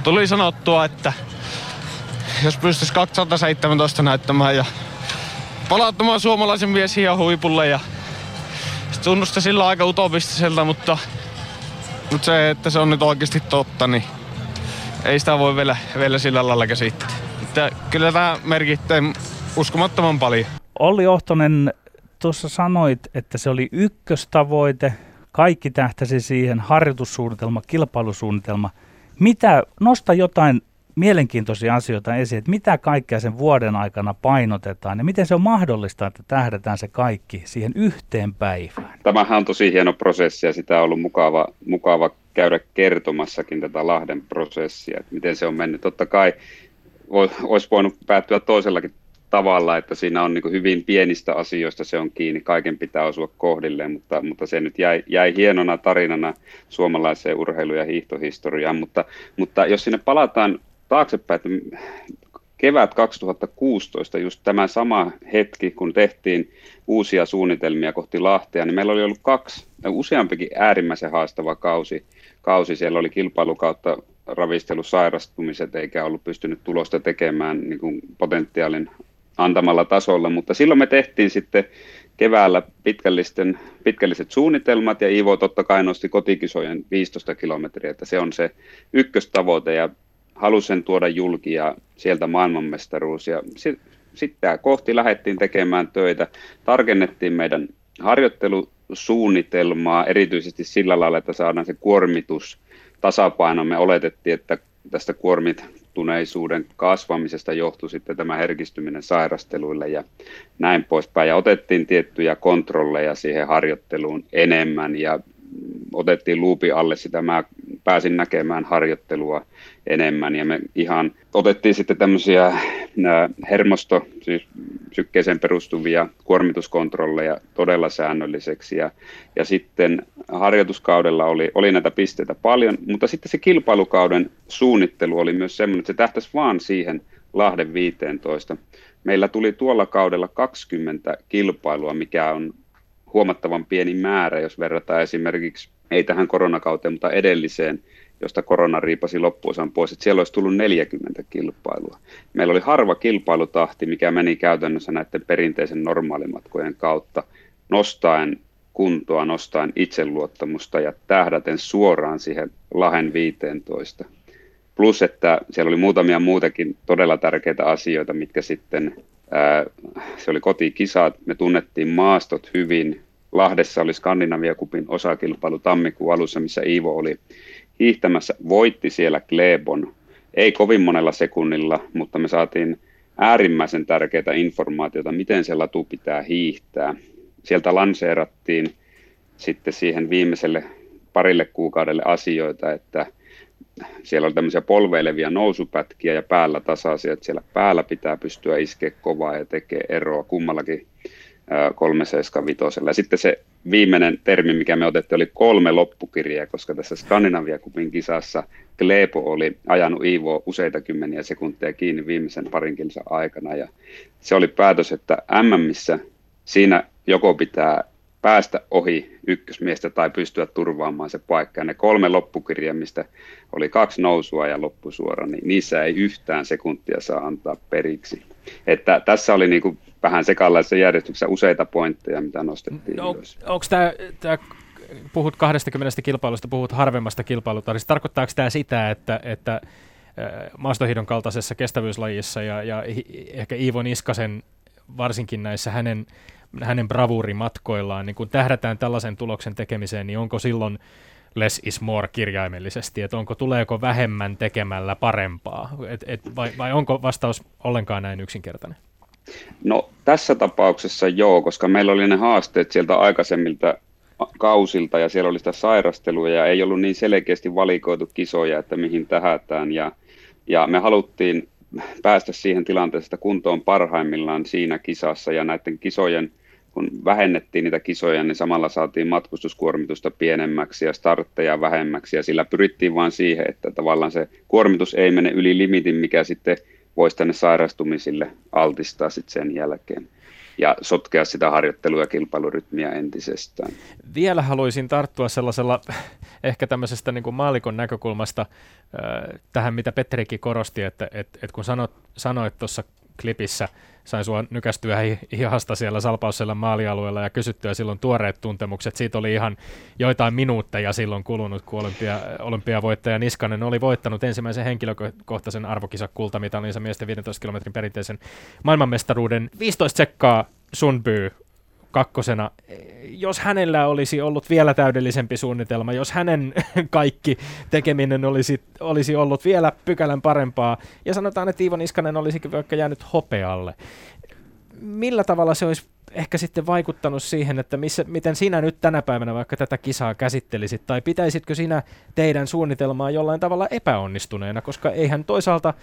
Speaker 10: tuli sanottua, että jos pystyisi 2017 näyttämään ja palauttamaan suomalaisen mies ihan huipulle ja se tunnusti sillä aika utopistiselta, mutta, mutta se, että se on nyt oikeasti totta, niin ei sitä voi vielä, vielä sillä lailla käsittää. Että kyllä tämä merkittää uskomattoman paljon.
Speaker 2: Olli Ohtonen, tuossa sanoit, että se oli ykköstavoite, kaikki tähtäsi siihen, harjoitussuunnitelma, kilpailusuunnitelma. Mitä, nosta jotain mielenkiintoisia asioita esiin, että mitä kaikkea sen vuoden aikana painotetaan ja miten se on mahdollista, että tähdetään se kaikki siihen yhteen päivään?
Speaker 3: Tämähän on tosi hieno prosessi ja sitä on ollut mukava, mukava käydä kertomassakin tätä Lahden prosessia, että miten se on mennyt. Totta kai olisi voinut päättyä toisellakin tavalla, että siinä on niin hyvin pienistä asioista se on kiinni, kaiken pitää osua kohdilleen, mutta, mutta se nyt jäi, jäi hienona tarinana suomalaiseen urheilu- ja hiihtohistoriaan, mutta, mutta jos sinne palataan taaksepäin, että kevät 2016, just tämä sama hetki, kun tehtiin uusia suunnitelmia kohti Lahtea, niin meillä oli ollut kaksi, useampikin äärimmäisen haastava kausi. kausi. Siellä oli kilpailu kautta ravistelusairastumiset, eikä ollut pystynyt tulosta tekemään niin kuin potentiaalin antamalla tasolla, mutta silloin me tehtiin sitten keväällä pitkällisten, pitkälliset suunnitelmat ja Ivo totta kai nosti kotikisojen 15 kilometriä, että se on se ykköstavoite ja halusin sen tuoda julki ja sieltä maailmanmestaruus. Ja sitten sit kohti lähdettiin tekemään töitä, tarkennettiin meidän harjoittelu, suunnitelmaa erityisesti sillä lailla, että saadaan se kuormitus tasapaino. Me oletettiin, että tästä kuormittuneisuuden kasvamisesta johtui sitten tämä herkistyminen sairasteluille ja näin poispäin. Ja otettiin tiettyjä kontrolleja siihen harjoitteluun enemmän ja otettiin luupi alle sitä. Mä pääsin näkemään harjoittelua enemmän ja me ihan otettiin sitten tämmöisiä hermosto, siis sykkeeseen perustuvia kuormituskontrolleja todella säännölliseksi ja, ja sitten harjoituskaudella oli, oli näitä pisteitä paljon, mutta sitten se kilpailukauden suunnittelu oli myös semmoinen, että se tähtäisi vaan siihen Lahden 15. Meillä tuli tuolla kaudella 20 kilpailua, mikä on huomattavan pieni määrä, jos verrataan esimerkiksi, ei tähän koronakauteen, mutta edelliseen, josta korona riipasi loppuosan pois, että siellä olisi tullut 40 kilpailua. Meillä oli harva kilpailutahti, mikä meni käytännössä näiden perinteisen normaalimatkojen kautta, nostaen kuntoa, nostaen itseluottamusta ja tähdäten suoraan siihen Lahen 15. Plus, että siellä oli muutamia muutakin todella tärkeitä asioita, mitkä sitten, ää, se oli kotikisat, me tunnettiin maastot hyvin, Lahdessa oli Skandinavia Kupin osakilpailu tammikuun alussa, missä Iivo oli hiihtämässä, voitti siellä Klebon. Ei kovin monella sekunnilla, mutta me saatiin äärimmäisen tärkeitä informaatiota, miten se latu pitää hiihtää. Sieltä lanseerattiin sitten siihen viimeiselle parille kuukaudelle asioita, että siellä oli tämmöisiä polveilevia nousupätkiä ja päällä tasaisia, että siellä päällä pitää pystyä iskeä kovaa ja tekee eroa kummallakin 375. Ja sitten se viimeinen termi, mikä me otettiin, oli kolme loppukirjaa, koska tässä Skandinavia Kupin kisassa Kleepo oli ajanut Iivo useita kymmeniä sekunteja kiinni viimeisen parin kilsa aikana. Ja se oli päätös, että MMissä siinä joko pitää päästä ohi ykkösmiestä tai pystyä turvaamaan se paikka. Ja ne kolme loppukirjaa, mistä oli kaksi nousua ja loppusuora, niin niissä ei yhtään sekuntia saa antaa periksi. Että tässä oli niin kuin vähän sekallisessa järjestyksessä useita pointteja, mitä nostettiin no, ylös.
Speaker 4: Onko tämä, tämä, puhut 20 kilpailusta, puhut harvemmasta kilpailutarista, tarkoittaako tämä sitä, että, että maastohidon kaltaisessa kestävyyslajissa ja, ja ehkä Iivo Niskasen varsinkin näissä hänen, hänen bravuurimatkoillaan, niin kun tähdätään tällaisen tuloksen tekemiseen, niin onko silloin less is more kirjaimellisesti, että onko tuleeko vähemmän tekemällä parempaa, et, et, vai, vai onko vastaus ollenkaan näin yksinkertainen?
Speaker 3: No tässä tapauksessa joo, koska meillä oli ne haasteet sieltä aikaisemmilta kausilta ja siellä oli sitä sairastelua ja ei ollut niin selkeästi valikoitu kisoja, että mihin tähätään. Ja, ja me haluttiin päästä siihen tilanteeseen, että kunto on parhaimmillaan siinä kisassa ja näiden kisojen, kun vähennettiin niitä kisoja, niin samalla saatiin matkustuskuormitusta pienemmäksi ja startteja vähemmäksi ja sillä pyrittiin vain siihen, että tavallaan se kuormitus ei mene yli limitin, mikä sitten voisi tänne sairastumisille altistaa sitten sen jälkeen ja sotkea sitä harjoittelua ja kilpailurytmiä entisestään.
Speaker 4: Vielä haluaisin tarttua sellaisella <laughs> ehkä tämmöisestä niin kuin maalikon näkökulmasta äh, tähän, mitä Petterikin korosti, että et, et kun sanoit tuossa klipissä, sain sua nykästyä hihasta siellä Salpaussella maalialueella ja kysyttyä silloin tuoreet tuntemukset. Siitä oli ihan joitain minuutteja silloin kulunut, kun olympia, olympiavoittaja Niskanen oli voittanut ensimmäisen henkilökohtaisen arvokisa kultamitalinsa miesten 15 kilometrin perinteisen maailmanmestaruuden. 15 sekkaa Sunby kakkosena. Jos hänellä olisi ollut vielä täydellisempi suunnitelma, jos hänen <laughs> kaikki tekeminen olisi, olisi ollut vielä pykälän parempaa, ja sanotaan, että Iivo Niskanen olisikin vaikka jäänyt hopealle, millä tavalla se olisi ehkä sitten vaikuttanut siihen, että missä, miten sinä nyt tänä päivänä vaikka tätä kisaa käsittelisit, tai pitäisitkö sinä teidän suunnitelmaa jollain tavalla epäonnistuneena, koska eihän toisaalta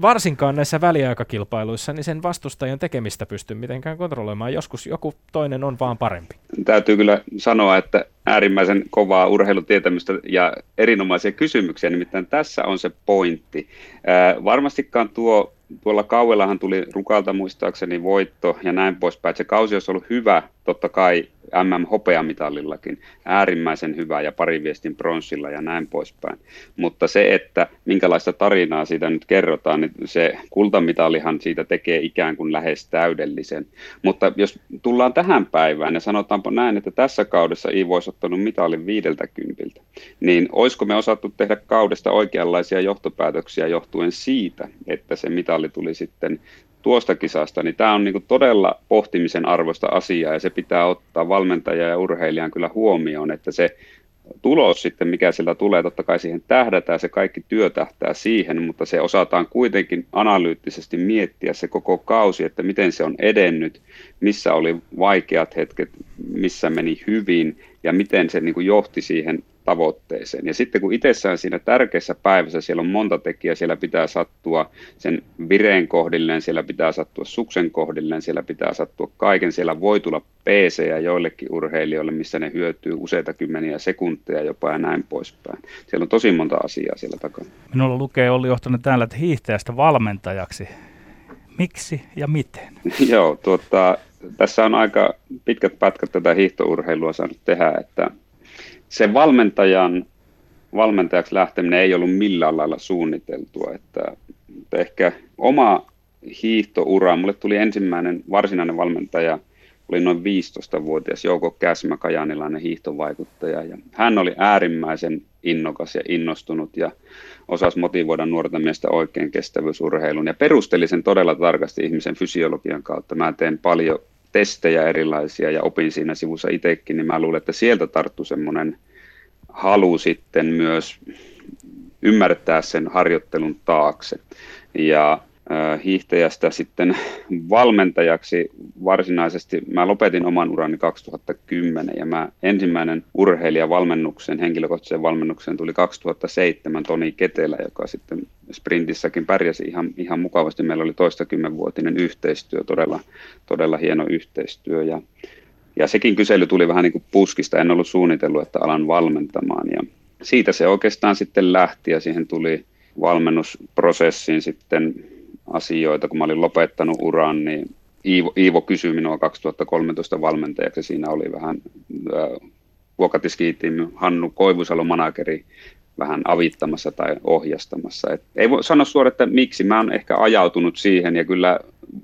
Speaker 4: varsinkaan näissä väliaikakilpailuissa, niin sen vastustajan tekemistä pysty mitenkään kontrolloimaan. Joskus joku toinen on vaan parempi.
Speaker 3: Täytyy kyllä sanoa, että äärimmäisen kovaa urheilutietämystä ja erinomaisia kysymyksiä, nimittäin tässä on se pointti. Ää, varmastikaan tuo tuolla kauellahan tuli Rukalta muistaakseni voitto ja näin poispäin. Se kausi olisi ollut hyvä, totta kai MM-hopeamitalillakin, äärimmäisen hyvä ja pari viestin pronssilla ja näin poispäin. Mutta se, että minkälaista tarinaa siitä nyt kerrotaan, niin se kultamitalihan siitä tekee ikään kuin lähes täydellisen. Mutta jos tullaan tähän päivään ja sanotaanpa näin, että tässä kaudessa Iivo olisi ottanut mitalin viideltä kympiltä, niin olisiko me osattu tehdä kaudesta oikeanlaisia johtopäätöksiä johtuen siitä, että se mitali tuli sitten tuosta kisasta, niin tämä on niin todella pohtimisen arvoista asiaa ja se pitää ottaa valmentaja ja urheilijan kyllä huomioon, että se tulos sitten, mikä sieltä tulee, totta kai siihen tähdätään, se kaikki työ tähtää siihen, mutta se osataan kuitenkin analyyttisesti miettiä se koko kausi, että miten se on edennyt, missä oli vaikeat hetket, missä meni hyvin ja miten se niin johti siihen tavoitteeseen. Ja sitten kun itsessään siinä tärkeässä päivässä siellä on monta tekijää, siellä pitää sattua sen vireen kohdilleen, siellä pitää sattua suksen kohdilleen, siellä pitää sattua kaiken, siellä voi tulla PC ja joillekin urheilijoille, missä ne hyötyy useita kymmeniä sekunteja jopa ja näin poispäin. Siellä on tosi monta asiaa siellä takana.
Speaker 2: Minulla lukee oli johtanut täällä, että hiihtäjästä valmentajaksi. Miksi ja miten? <laughs>
Speaker 3: Joo, tuota, tässä on aika pitkät pätkät tätä hiihtourheilua saanut tehdä, että se valmentajan, valmentajaksi lähteminen ei ollut millään lailla suunniteltua. Että, että ehkä oma hiihtoura, mulle tuli ensimmäinen varsinainen valmentaja, oli noin 15-vuotias Jouko Käsmä, kajanilainen hiihtovaikuttaja. Ja hän oli äärimmäisen innokas ja innostunut ja osasi motivoida nuorta miestä oikein kestävyysurheilun ja perusteli sen todella tarkasti ihmisen fysiologian kautta. Mä teen paljon testejä erilaisia ja opin siinä sivussa itsekin, niin mä luulen, että sieltä tarttu semmoinen halu sitten myös ymmärtää sen harjoittelun taakse. Ja hiihtäjästä sitten valmentajaksi varsinaisesti. Mä lopetin oman urani 2010 ja mä ensimmäinen urheilijavalmennuksen, henkilökohtaisen valmennuksen tuli 2007 Toni Ketelä, joka sitten sprintissäkin pärjäsi ihan, ihan mukavasti. Meillä oli toista kymmenvuotinen yhteistyö, todella, todella hieno yhteistyö ja, ja sekin kysely tuli vähän niin kuin puskista. En ollut suunnitellut, että alan valmentamaan ja siitä se oikeastaan sitten lähti ja siihen tuli valmennusprosessiin sitten asioita. Kun mä olin lopettanut uran, niin Iivo, Iivo kysyi minua 2013 valmentajaksi. Siinä oli vähän äh, vuokatiskiitin Hannu Koivusalo manageri vähän avittamassa tai ohjastamassa. Et ei voi sanoa suoraan, että miksi. Mä oon ehkä ajautunut siihen ja kyllä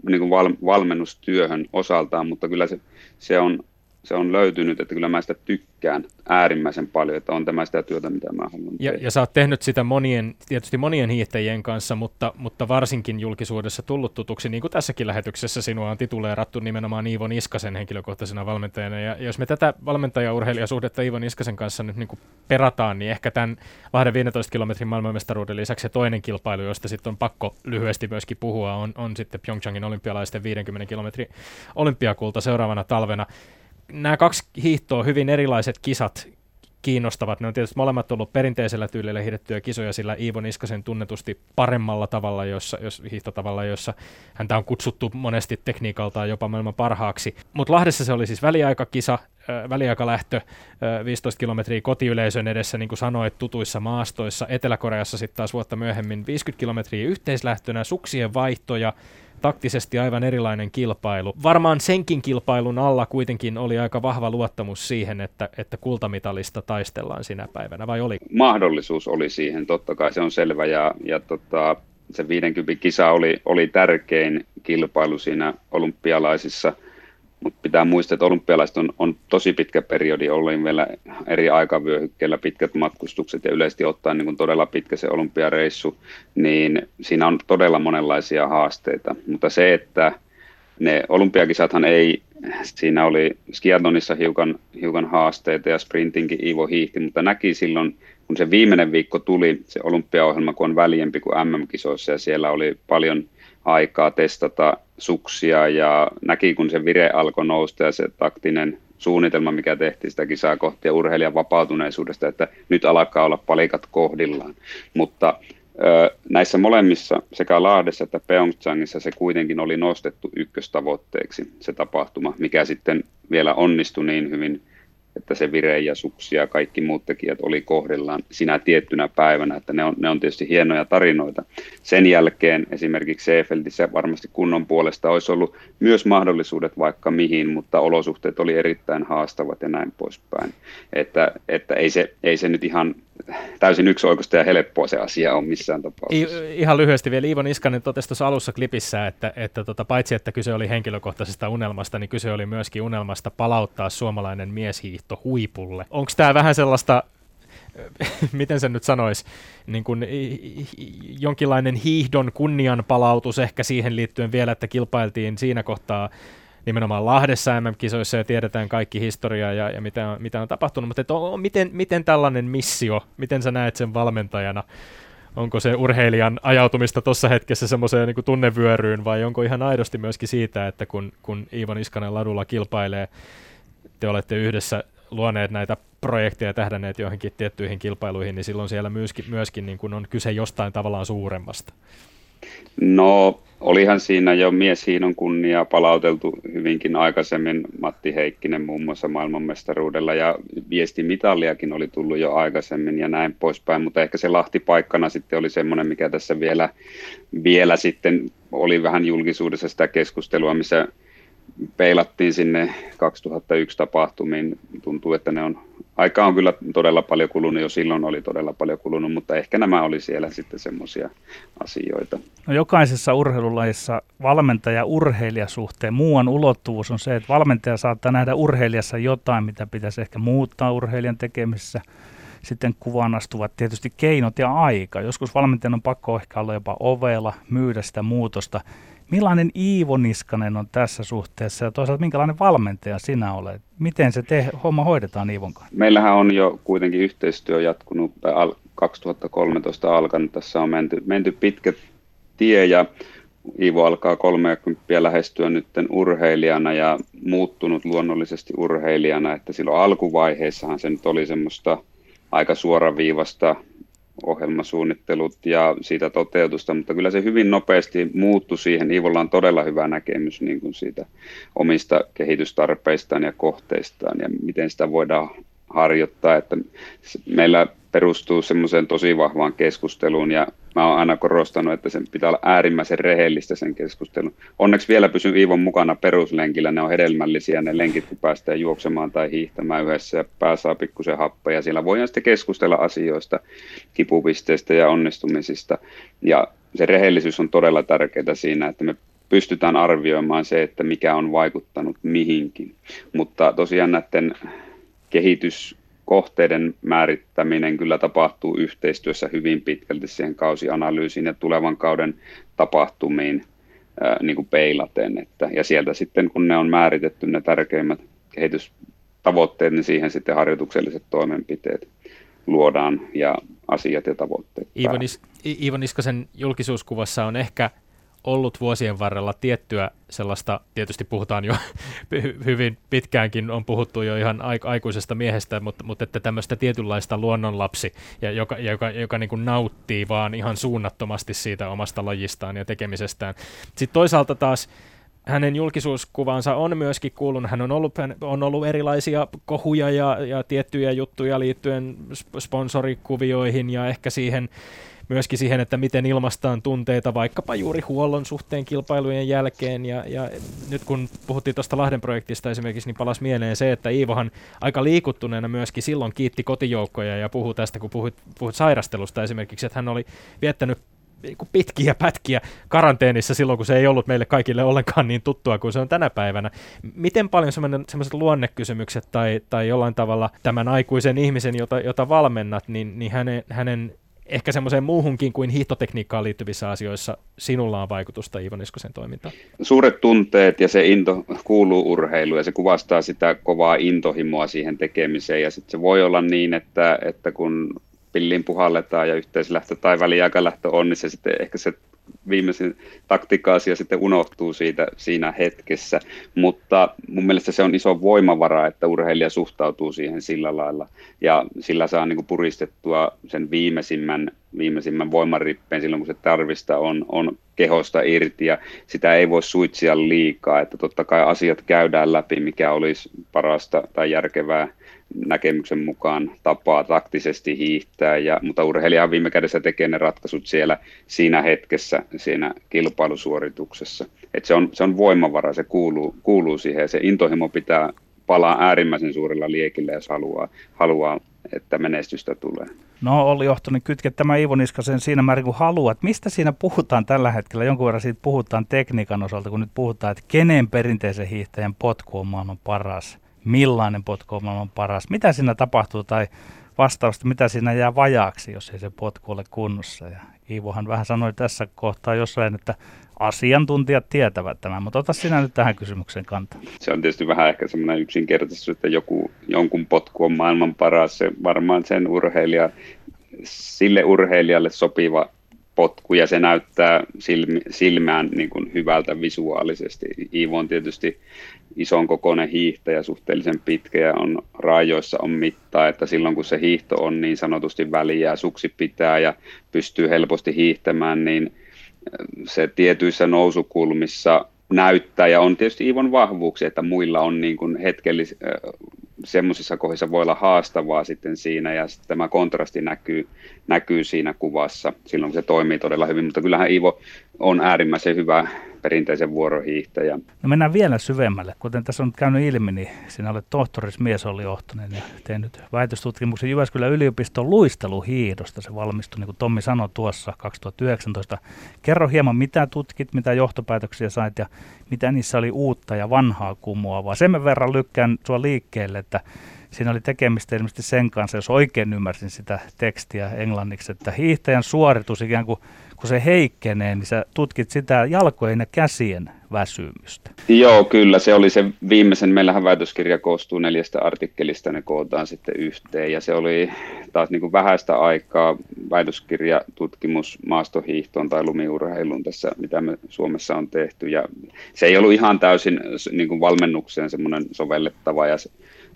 Speaker 3: niin kuin val, valmennustyöhön osaltaan, mutta kyllä se, se on se on löytynyt, että kyllä mä sitä tykkään äärimmäisen paljon, että on tämä sitä työtä, mitä mä haluan
Speaker 4: ja, ja sä oot tehnyt sitä monien, tietysti monien hiihtäjien kanssa, mutta, mutta varsinkin julkisuudessa tullut tutuksi, niin kuin tässäkin lähetyksessä sinua on tituleerattu nimenomaan Iivo Niskasen henkilökohtaisena valmentajana. Ja jos me tätä valmentaja-urheilijasuhdetta Iivo Niskasen kanssa nyt niin kuin perataan, niin ehkä tämän Lahden 15 kilometrin maailmanmestaruuden lisäksi se toinen kilpailu, josta sitten on pakko lyhyesti myöskin puhua, on, on sitten Pyeongchangin olympialaisten 50 kilometrin olympiakulta seuraavana talvena nämä kaksi hiihtoa, hyvin erilaiset kisat, kiinnostavat. Ne on tietysti molemmat ollut perinteisellä tyylillä hiihdettyjä kisoja, sillä Iivo Niskasen tunnetusti paremmalla tavalla, jossa, jos, hiihtotavalla, jossa häntä on kutsuttu monesti tekniikaltaan jopa maailman parhaaksi. Mutta Lahdessa se oli siis väliaikakisa, äh, väliaikalähtö, äh, 15 kilometriä kotiyleisön edessä, niin kuin sanoit, tutuissa maastoissa. Etelä-Koreassa sitten taas vuotta myöhemmin 50 kilometriä yhteislähtönä, suksien vaihtoja, taktisesti aivan erilainen kilpailu. Varmaan senkin kilpailun alla kuitenkin oli aika vahva luottamus siihen, että, että kultamitalista taistellaan sinä päivänä, vai oli?
Speaker 3: Mahdollisuus oli siihen, totta kai se on selvä, ja, ja tota, se 50 kisa oli, oli tärkein kilpailu siinä olympialaisissa – mutta pitää muistaa, että olympialaiset on, on tosi pitkä periodi, olin vielä eri aikavyöhykkeillä pitkät matkustukset ja yleisesti ottaen niin todella pitkä se olympiareissu, niin siinä on todella monenlaisia haasteita. Mutta se, että ne olympiakisathan ei, siinä oli skiatonissa hiukan, hiukan haasteita ja sprintinkin Ivo hiihti, mutta näki silloin, kun se viimeinen viikko tuli, se olympiaohjelma, kun on väljempi kuin MM-kisoissa ja siellä oli paljon aikaa testata suksia ja näki, kun se vire alkoi nousta ja se taktinen suunnitelma, mikä tehtiin sitä kisaa kohti ja urheilijan vapautuneisuudesta, että nyt alkaa olla palikat kohdillaan. Mutta ö, näissä molemmissa, sekä Lahdessa että Pyeongchangissa, se kuitenkin oli nostettu ykköstavoitteeksi se tapahtuma, mikä sitten vielä onnistui niin hyvin – että se vire ja suksi ja kaikki muut tekijät oli kohdillaan sinä tiettynä päivänä, että ne on, ne on tietysti hienoja tarinoita. Sen jälkeen esimerkiksi Seefeldissä varmasti kunnon puolesta olisi ollut myös mahdollisuudet vaikka mihin, mutta olosuhteet oli erittäin haastavat ja näin poispäin. Että, että ei, se, ei se nyt ihan täysin yksioikoista ja helppoa se asia on missään tapauksessa.
Speaker 4: Ihan lyhyesti vielä Iivo Niskanen totesi tuossa alussa klipissä, että, että tota, paitsi että kyse oli henkilökohtaisesta unelmasta, niin kyse oli myöskin unelmasta palauttaa suomalainen mieshiihto huipulle. Onko tämä vähän sellaista <laughs> miten se nyt sanoisi, niin kuin jonkinlainen hiihdon kunnianpalautus ehkä siihen liittyen vielä, että kilpailtiin siinä kohtaa nimenomaan Lahdessa MM-kisoissa ja tiedetään kaikki historiaa ja, ja mitä, mitä on tapahtunut, mutta että on, miten, miten tällainen missio, miten sä näet sen valmentajana, onko se urheilijan ajautumista tuossa hetkessä semmoiseen niin tunnevyöryyn vai onko ihan aidosti myöskin siitä, että kun, kun Iivo Niskanen ladulla kilpailee, te olette yhdessä luoneet näitä projekteja ja tähdänneet johonkin tiettyihin kilpailuihin, niin silloin siellä myöskin, myöskin niin kuin on kyse jostain tavallaan suuremmasta.
Speaker 3: No, olihan siinä jo mies Hiinon kunnia palauteltu hyvinkin aikaisemmin. Matti Heikkinen muun muassa maailmanmestaruudella ja viestimitaliakin oli tullut jo aikaisemmin ja näin poispäin, mutta ehkä se Lahti paikkana sitten oli semmoinen, mikä tässä vielä, vielä sitten oli vähän julkisuudessa sitä keskustelua, missä peilattiin sinne 2001 tapahtumiin. Tuntuu, että ne on, aika on kyllä todella paljon kulunut, jo silloin oli todella paljon kulunut, mutta ehkä nämä oli siellä sitten semmoisia asioita.
Speaker 2: No jokaisessa urheilulajissa valmentaja-urheilijasuhteen muuan ulottuvuus on se, että valmentaja saattaa nähdä urheilijassa jotain, mitä pitäisi ehkä muuttaa urheilijan tekemisessä. Sitten kuvaan astuvat tietysti keinot ja aika. Joskus valmentajan on pakko ehkä olla jopa ovella, myydä sitä muutosta Millainen Iivo Niskanen on tässä suhteessa ja toisaalta minkälainen valmentaja sinä olet? Miten se te, homma hoidetaan Iivon kanssa?
Speaker 3: Meillähän on jo kuitenkin yhteistyö jatkunut 2013 alkanut. Tässä on menty, menty pitkä tie ja Iivo alkaa 30 lähestyä nyt urheilijana ja muuttunut luonnollisesti urheilijana, että silloin alkuvaiheessahan se nyt oli semmoista aika suoraviivasta ohjelmasuunnittelut ja siitä toteutusta, mutta kyllä se hyvin nopeasti muuttui siihen. Iivolla on todella hyvä näkemys niin kuin siitä omista kehitystarpeistaan ja kohteistaan ja miten sitä voidaan harjoittaa. Että meillä perustuu semmoiseen tosi vahvaan keskusteluun ja mä oon aina korostanut, että sen pitää olla äärimmäisen rehellistä sen keskustelun. Onneksi vielä pysyn Iivon mukana peruslenkillä, ne on hedelmällisiä ne lenkit, kun päästään juoksemaan tai hiihtämään yhdessä ja pää saa pikkusen happeja. Siellä voidaan sitten keskustella asioista, kipupisteistä ja onnistumisista ja se rehellisyys on todella tärkeää siinä, että me pystytään arvioimaan se, että mikä on vaikuttanut mihinkin. Mutta tosiaan näiden kehitys kohteiden määrittäminen kyllä tapahtuu yhteistyössä hyvin pitkälti siihen kausianalyysiin ja tulevan kauden tapahtumiin ää, niin kuin peilaten. Että, ja sieltä sitten, kun ne on määritetty ne tärkeimmät kehitystavoitteet, niin siihen sitten harjoitukselliset toimenpiteet luodaan ja asiat ja tavoitteet.
Speaker 4: Iivo, Nis- Iivo Niskasen julkisuuskuvassa on ehkä ollut vuosien varrella tiettyä sellaista, tietysti puhutaan jo <laughs> hyvin pitkäänkin, on puhuttu jo ihan aikuisesta miehestä, mutta, mutta että tämmöistä tietynlaista luonnonlapsi, ja joka, joka, joka niin kuin nauttii vaan ihan suunnattomasti siitä omasta lajistaan ja tekemisestään. Sitten toisaalta taas hänen julkisuuskuvansa on myöskin kuulunut, hän on ollut, on ollut erilaisia kohuja ja, ja tiettyjä juttuja liittyen sponsorikuvioihin ja ehkä siihen myöskin siihen, että miten ilmastaan tunteita vaikkapa juuri huollon suhteen kilpailujen jälkeen. Ja, ja nyt kun puhuttiin tuosta Lahden projektista esimerkiksi, niin palas mieleen se, että Iivohan aika liikuttuneena myöskin silloin kiitti kotijoukkoja ja puhui tästä, kun puhuit, puhuit sairastelusta esimerkiksi, että hän oli viettänyt pitkiä pätkiä karanteenissa silloin, kun se ei ollut meille kaikille ollenkaan niin tuttua kuin se on tänä päivänä. Miten paljon sellaiset luonnekysymykset tai, tai jollain tavalla tämän aikuisen ihmisen, jota, jota valmennat, niin, niin hänen, hänen ehkä semmoiseen muuhunkin kuin hiihtotekniikkaan liittyvissä asioissa sinulla on vaikutusta Iivo Niskosen toimintaan?
Speaker 3: Suuret tunteet ja se into kuuluu urheiluun ja se kuvastaa sitä kovaa intohimoa siihen tekemiseen ja sitten se voi olla niin, että, että kun pilliin puhalletaan ja yhteislähtö tai väliaikalähtö on, niin se sitten ehkä se viimeisin taktiikka-asia sitten unohtuu siitä siinä hetkessä, mutta mun mielestä se on iso voimavara, että urheilija suhtautuu siihen sillä lailla. Ja sillä saa niin kuin puristettua sen viimeisimmän, viimeisimmän voimarippeen silloin, kun se tarvista on, on kehosta irti. Ja sitä ei voi suitsia liikaa, että totta kai asiat käydään läpi, mikä olisi parasta tai järkevää näkemyksen mukaan tapaa taktisesti hiihtää, ja, mutta urheilija viime kädessä tekee ne ratkaisut siellä siinä hetkessä, siinä kilpailusuorituksessa. Et se, on, se on voimavara, se kuuluu, kuuluu siihen, ja se intohimo pitää palaa äärimmäisen suurella liekillä, jos haluaa, haluaa että menestystä tulee.
Speaker 2: No oli Johtonen, kytke tämä Iivo Niskasen siinä määrin kuin haluat. Mistä siinä puhutaan tällä hetkellä? Jonkun verran siitä puhutaan tekniikan osalta, kun nyt puhutaan, että kenen perinteisen hiihtäjän potku on maailman paras millainen potku on paras, mitä siinä tapahtuu tai vastausta, mitä siinä jää vajaaksi, jos ei se potku ole kunnossa. Ja Iivohan vähän sanoi tässä kohtaa jossain, että asiantuntijat tietävät tämän, mutta ota sinä nyt tähän kysymykseen kantaa.
Speaker 3: Se on tietysti vähän ehkä semmoinen yksinkertaisuus, että joku, jonkun potku on maailman paras. Se varmaan sen urheilija, sille urheilijalle sopiva potku ja se näyttää silmi, silmään niin kuin hyvältä visuaalisesti. Iivo on tietysti ison kokoinen hiihtäjä, suhteellisen pitkä ja on raajoissa on mittaa, että silloin kun se hiihto on niin sanotusti väliä, suksi pitää ja pystyy helposti hiihtämään, niin se tietyissä nousukulmissa näyttää ja on tietysti Iivon vahvuuksia, että muilla on niin kuin hetkellis, semmoisissa kohdissa voi olla haastavaa sitten siinä ja sitten tämä kontrasti näkyy, näkyy siinä kuvassa silloin, kun se toimii todella hyvin, mutta kyllähän Iivo on äärimmäisen hyvä perinteisen vuorohiihtäjä.
Speaker 2: No mennään vielä syvemmälle. Kuten tässä on käynyt ilmi, niin sinä olet tohtorismies oli Ohtonen ja tehnyt väitöstutkimuksen Jyväskylän yliopiston luisteluhiihdosta. Se valmistui, niin kuin Tommi sanoi tuossa 2019. Kerro hieman, mitä tutkit, mitä johtopäätöksiä sait ja mitä niissä oli uutta ja vanhaa kumoavaa. Sen verran lykkään sua liikkeelle, että siinä oli tekemistä ilmeisesti sen kanssa, jos oikein ymmärsin sitä tekstiä englanniksi, että hiihtäjän suoritus ikään kuin kun se heikkenee, niin sä tutkit sitä jalkojen ja käsien väsymystä.
Speaker 3: Joo, kyllä. Se oli se viimeisen, meillähän väitöskirja koostuu neljästä artikkelista, ne kootaan sitten yhteen. Ja se oli taas niin kuin vähäistä aikaa väitöskirja, tutkimus maastohiihtoon tai lumiurheiluun tässä, mitä me Suomessa on tehty. Ja se ei ollut ihan täysin niin kuin valmennukseen semmoinen sovellettava, ja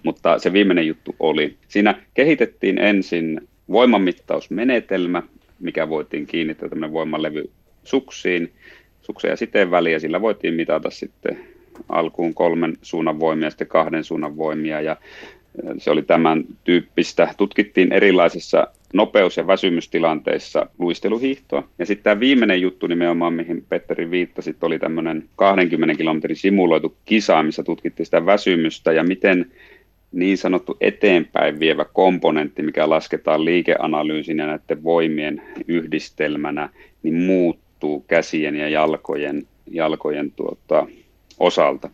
Speaker 3: mutta se viimeinen juttu oli. Siinä kehitettiin ensin voimamittausmenetelmä, mikä voitiin kiinnittää tämmöinen voimalevy suksiin, sukseen ja siteen väliin, ja sillä voitiin mitata sitten alkuun kolmen suunnan voimia ja sitten kahden suunnan voimia, ja se oli tämän tyyppistä. Tutkittiin erilaisissa nopeus- ja väsymystilanteissa luisteluhiihtoa. Ja sitten tämä viimeinen juttu nimenomaan, mihin Petteri viittasi, oli tämmöinen 20 kilometrin simuloitu kisa, missä tutkittiin sitä väsymystä ja miten niin sanottu eteenpäin vievä komponentti, mikä lasketaan liikeanalyysin ja näiden voimien yhdistelmänä, niin muuttuu käsien ja jalkojen, jalkojen tuota, osalta.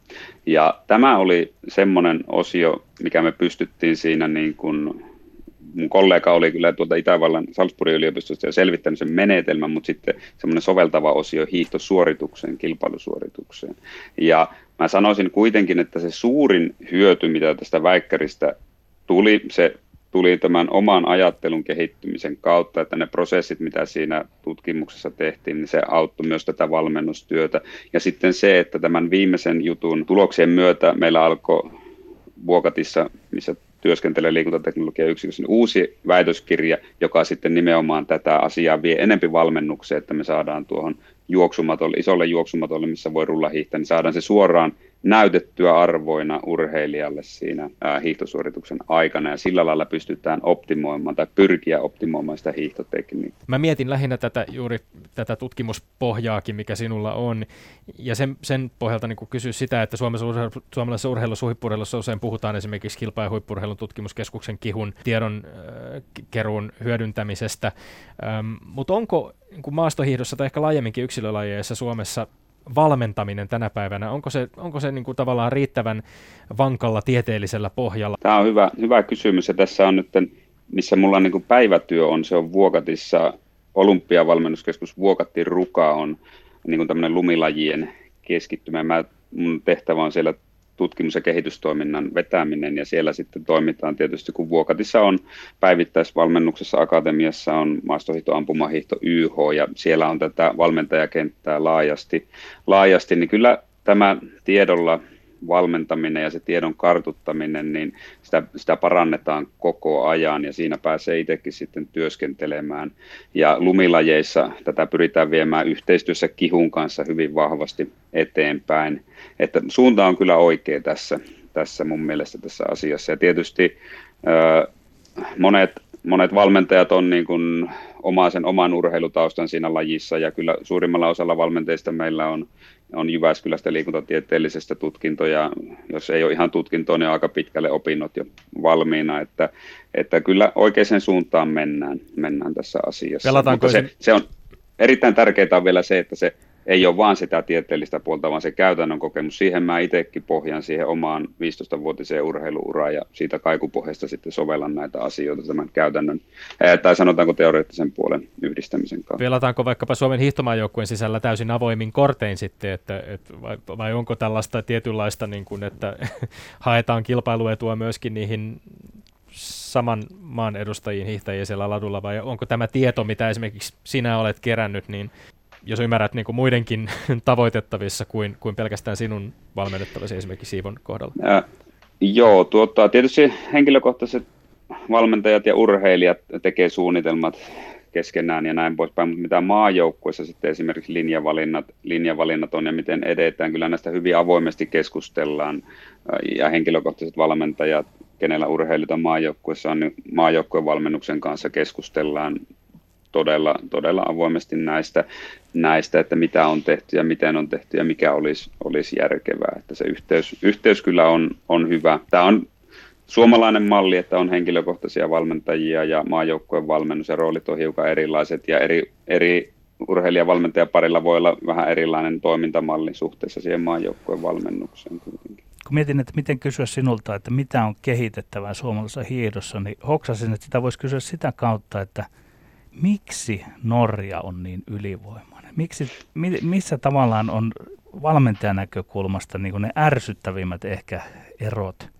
Speaker 3: Ja tämä oli semmoinen osio, mikä me pystyttiin siinä niin kuin mun kollega oli kyllä tuolta Itävallan Salzburgin yliopistosta jo selvittänyt sen menetelmän, mutta sitten semmoinen soveltava osio hiihtosuoritukseen, kilpailusuoritukseen. Ja mä sanoisin kuitenkin, että se suurin hyöty, mitä tästä väikkäristä tuli, se tuli tämän oman ajattelun kehittymisen kautta, että ne prosessit, mitä siinä tutkimuksessa tehtiin, niin se auttoi myös tätä valmennustyötä. Ja sitten se, että tämän viimeisen jutun tuloksien myötä meillä alkoi Vuokatissa, missä työskentelee liikuntateknologian yksikössä, niin uusi väitöskirja, joka sitten nimenomaan tätä asiaa vie enempi valmennukseen, että me saadaan tuohon juoksumatolle, isolle juoksumatolle, missä voi rulla hiihtää, niin saadaan se suoraan näytettyä arvoina urheilijalle siinä hiihtosuorituksen aikana. Ja sillä lailla pystytään optimoimaan tai pyrkiä optimoimaan sitä hiihtotekniikkaa.
Speaker 4: Mä mietin lähinnä tätä juuri tätä tutkimuspohjaakin, mikä sinulla on. Ja sen, sen pohjalta niin kysyä sitä, että urheilu, suomalaisessa urheilussa huippurheilussa usein puhutaan esimerkiksi kilpa- ja huippurheilun tutkimuskeskuksen kihun tiedon äh, keruun hyödyntämisestä, ähm, mutta onko niin maastohiihdossa tai ehkä laajemminkin yksilölajeissa Suomessa valmentaminen tänä päivänä, onko se, onko se niin kuin tavallaan riittävän vankalla tieteellisellä pohjalla?
Speaker 3: Tämä on hyvä, hyvä kysymys ja tässä on nyt, missä mulla niin kuin päivätyö on, se on Vuokatissa, Olympiavalmennuskeskus Vuokatti Ruka on niin kuin tämmöinen lumilajien keskittymä. Mä, mun tehtävä on siellä tutkimus- ja kehitystoiminnan vetäminen ja siellä sitten toimitaan tietysti, kun Vuokatissa on päivittäisvalmennuksessa akatemiassa on maastohiihto, ampumahiihto, YH ja siellä on tätä valmentajakenttää laajasti, laajasti niin kyllä tämä tiedolla valmentaminen ja se tiedon kartuttaminen, niin sitä, sitä parannetaan koko ajan ja siinä pääsee itsekin sitten työskentelemään. Ja lumilajeissa tätä pyritään viemään yhteistyössä kihun kanssa hyvin vahvasti eteenpäin. Että suunta on kyllä oikea tässä, tässä mun mielestä tässä asiassa. Ja tietysti monet, monet valmentajat on niin kuin omaa sen oman urheilutaustan siinä lajissa ja kyllä suurimmalla osalla valmentajista meillä on on Jyväskylästä liikuntatieteellisestä tutkintoja, jos ei ole ihan tutkintoa, niin aika pitkälle opinnot jo valmiina, että, että kyllä oikeaan suuntaan mennään, mennään tässä asiassa.
Speaker 4: Pelataanko
Speaker 3: se, se on erittäin tärkeää on vielä se, että se ei ole vaan sitä tieteellistä puolta, vaan se käytännön kokemus. Siihen mä itsekin pohjan siihen omaan 15-vuotiseen urheiluuraan ja siitä kaikupohjasta sitten sovellan näitä asioita tämän käytännön, tai sanotaanko teoreettisen puolen yhdistämisen kautta.
Speaker 4: Pelataanko vaikkapa Suomen hiihtomaajoukkueen sisällä täysin avoimin kortein sitten, että, että vai, vai onko tällaista tietynlaista, niin kuin, että <laughs> haetaan kilpailuetua myöskin niihin saman maan edustajiin hiihtäjiä siellä ladulla, vai onko tämä tieto, mitä esimerkiksi sinä olet kerännyt, niin jos ymmärrät niin kuin muidenkin <laughs> tavoitettavissa kuin, kuin pelkästään sinun valmennettavasi esimerkiksi Siivon kohdalla? Ää,
Speaker 3: joo, tuota, tietysti henkilökohtaiset valmentajat ja urheilijat tekee suunnitelmat keskenään ja näin poispäin, mutta mitä maajoukkuessa sitten esimerkiksi linjavalinnat, linjavalinnat on ja miten edetään, kyllä näistä hyvin avoimesti keskustellaan ja henkilökohtaiset valmentajat, kenellä urheilijoita maajoukkuessa on, niin maajoukkueen valmennuksen kanssa keskustellaan todella, todella avoimesti näistä, näistä, että mitä on tehty ja miten on tehty ja mikä olisi, olisi järkevää. Että se yhteys, yhteys kyllä on, on hyvä. Tämä on suomalainen malli, että on henkilökohtaisia valmentajia ja maajoukkojen valmennus ja roolit on hiukan erilaiset ja eri, eri urheilijavalmentajaparilla voi olla vähän erilainen toimintamalli suhteessa siihen maajoukkojen valmennukseen kuitenkin.
Speaker 2: Kun mietin, että miten kysyä sinulta, että mitä on kehitettävää suomalaisessa hiidossa, niin hoksasin, että sitä voisi kysyä sitä kautta, että miksi Norja on niin ylivoimainen? Miksi, missä tavallaan on valmentajan näkökulmasta niin ne ärsyttävimmät ehkä erot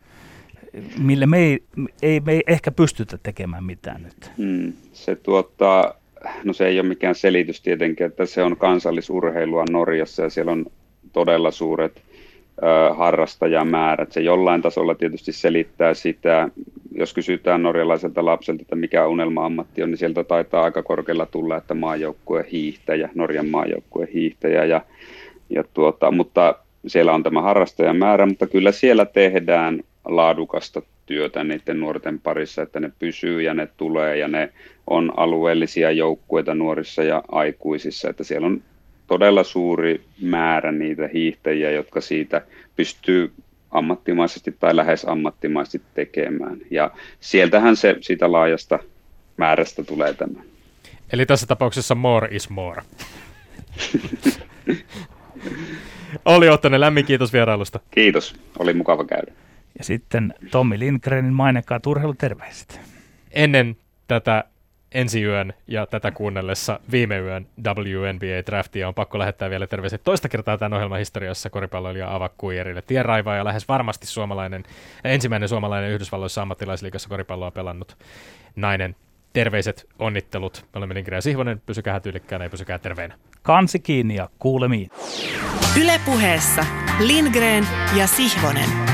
Speaker 2: mille me ei, ei, me ei ehkä pystytä tekemään mitään nyt.
Speaker 3: Hmm, se tuottaa, no se ei ole mikään selitys tietenkin, että se on kansallisurheilua Norjassa ja siellä on todella suuret harrastajamäärät. Se jollain tasolla tietysti selittää sitä, jos kysytään norjalaiselta lapselta, että mikä unelma-ammatti on, niin sieltä taitaa aika korkealla tulla, että maajoukkueen hiihtäjä, Norjan maajoukkueen hiihtäjä, ja, ja tuota, mutta siellä on tämä harrastajamäärä, mutta kyllä siellä tehdään laadukasta työtä niiden nuorten parissa, että ne pysyy ja ne tulee ja ne on alueellisia joukkueita nuorissa ja aikuisissa, että siellä on todella suuri määrä niitä hiihtäjiä, jotka siitä pystyy ammattimaisesti tai lähes ammattimaisesti tekemään. Ja sieltähän se siitä laajasta määrästä tulee tämä.
Speaker 4: Eli tässä tapauksessa more is more. <laughs> Oli Ottanen, lämmin kiitos vierailusta.
Speaker 3: Kiitos, oli mukava käydä.
Speaker 2: Ja sitten Tommi Lindgrenin mainekkaa urheiluterveiset.
Speaker 4: Ennen tätä ensi yön ja tätä kuunnellessa viime yön WNBA-draftia on pakko lähettää vielä terveiset toista kertaa tämän ohjelman historiassa koripalloilija Ava Kuijerille. Tienraiva ja lähes varmasti suomalainen, ensimmäinen suomalainen Yhdysvalloissa ammattilaisliikassa koripalloa pelannut nainen. Terveiset, onnittelut. Me olemme ja Sihvonen. Pysykää tyylikkäänä ja pysykää terveenä.
Speaker 2: Kansi kiinni ja kuulemiin.
Speaker 1: Ylepuheessa Lindgren ja Sihvonen.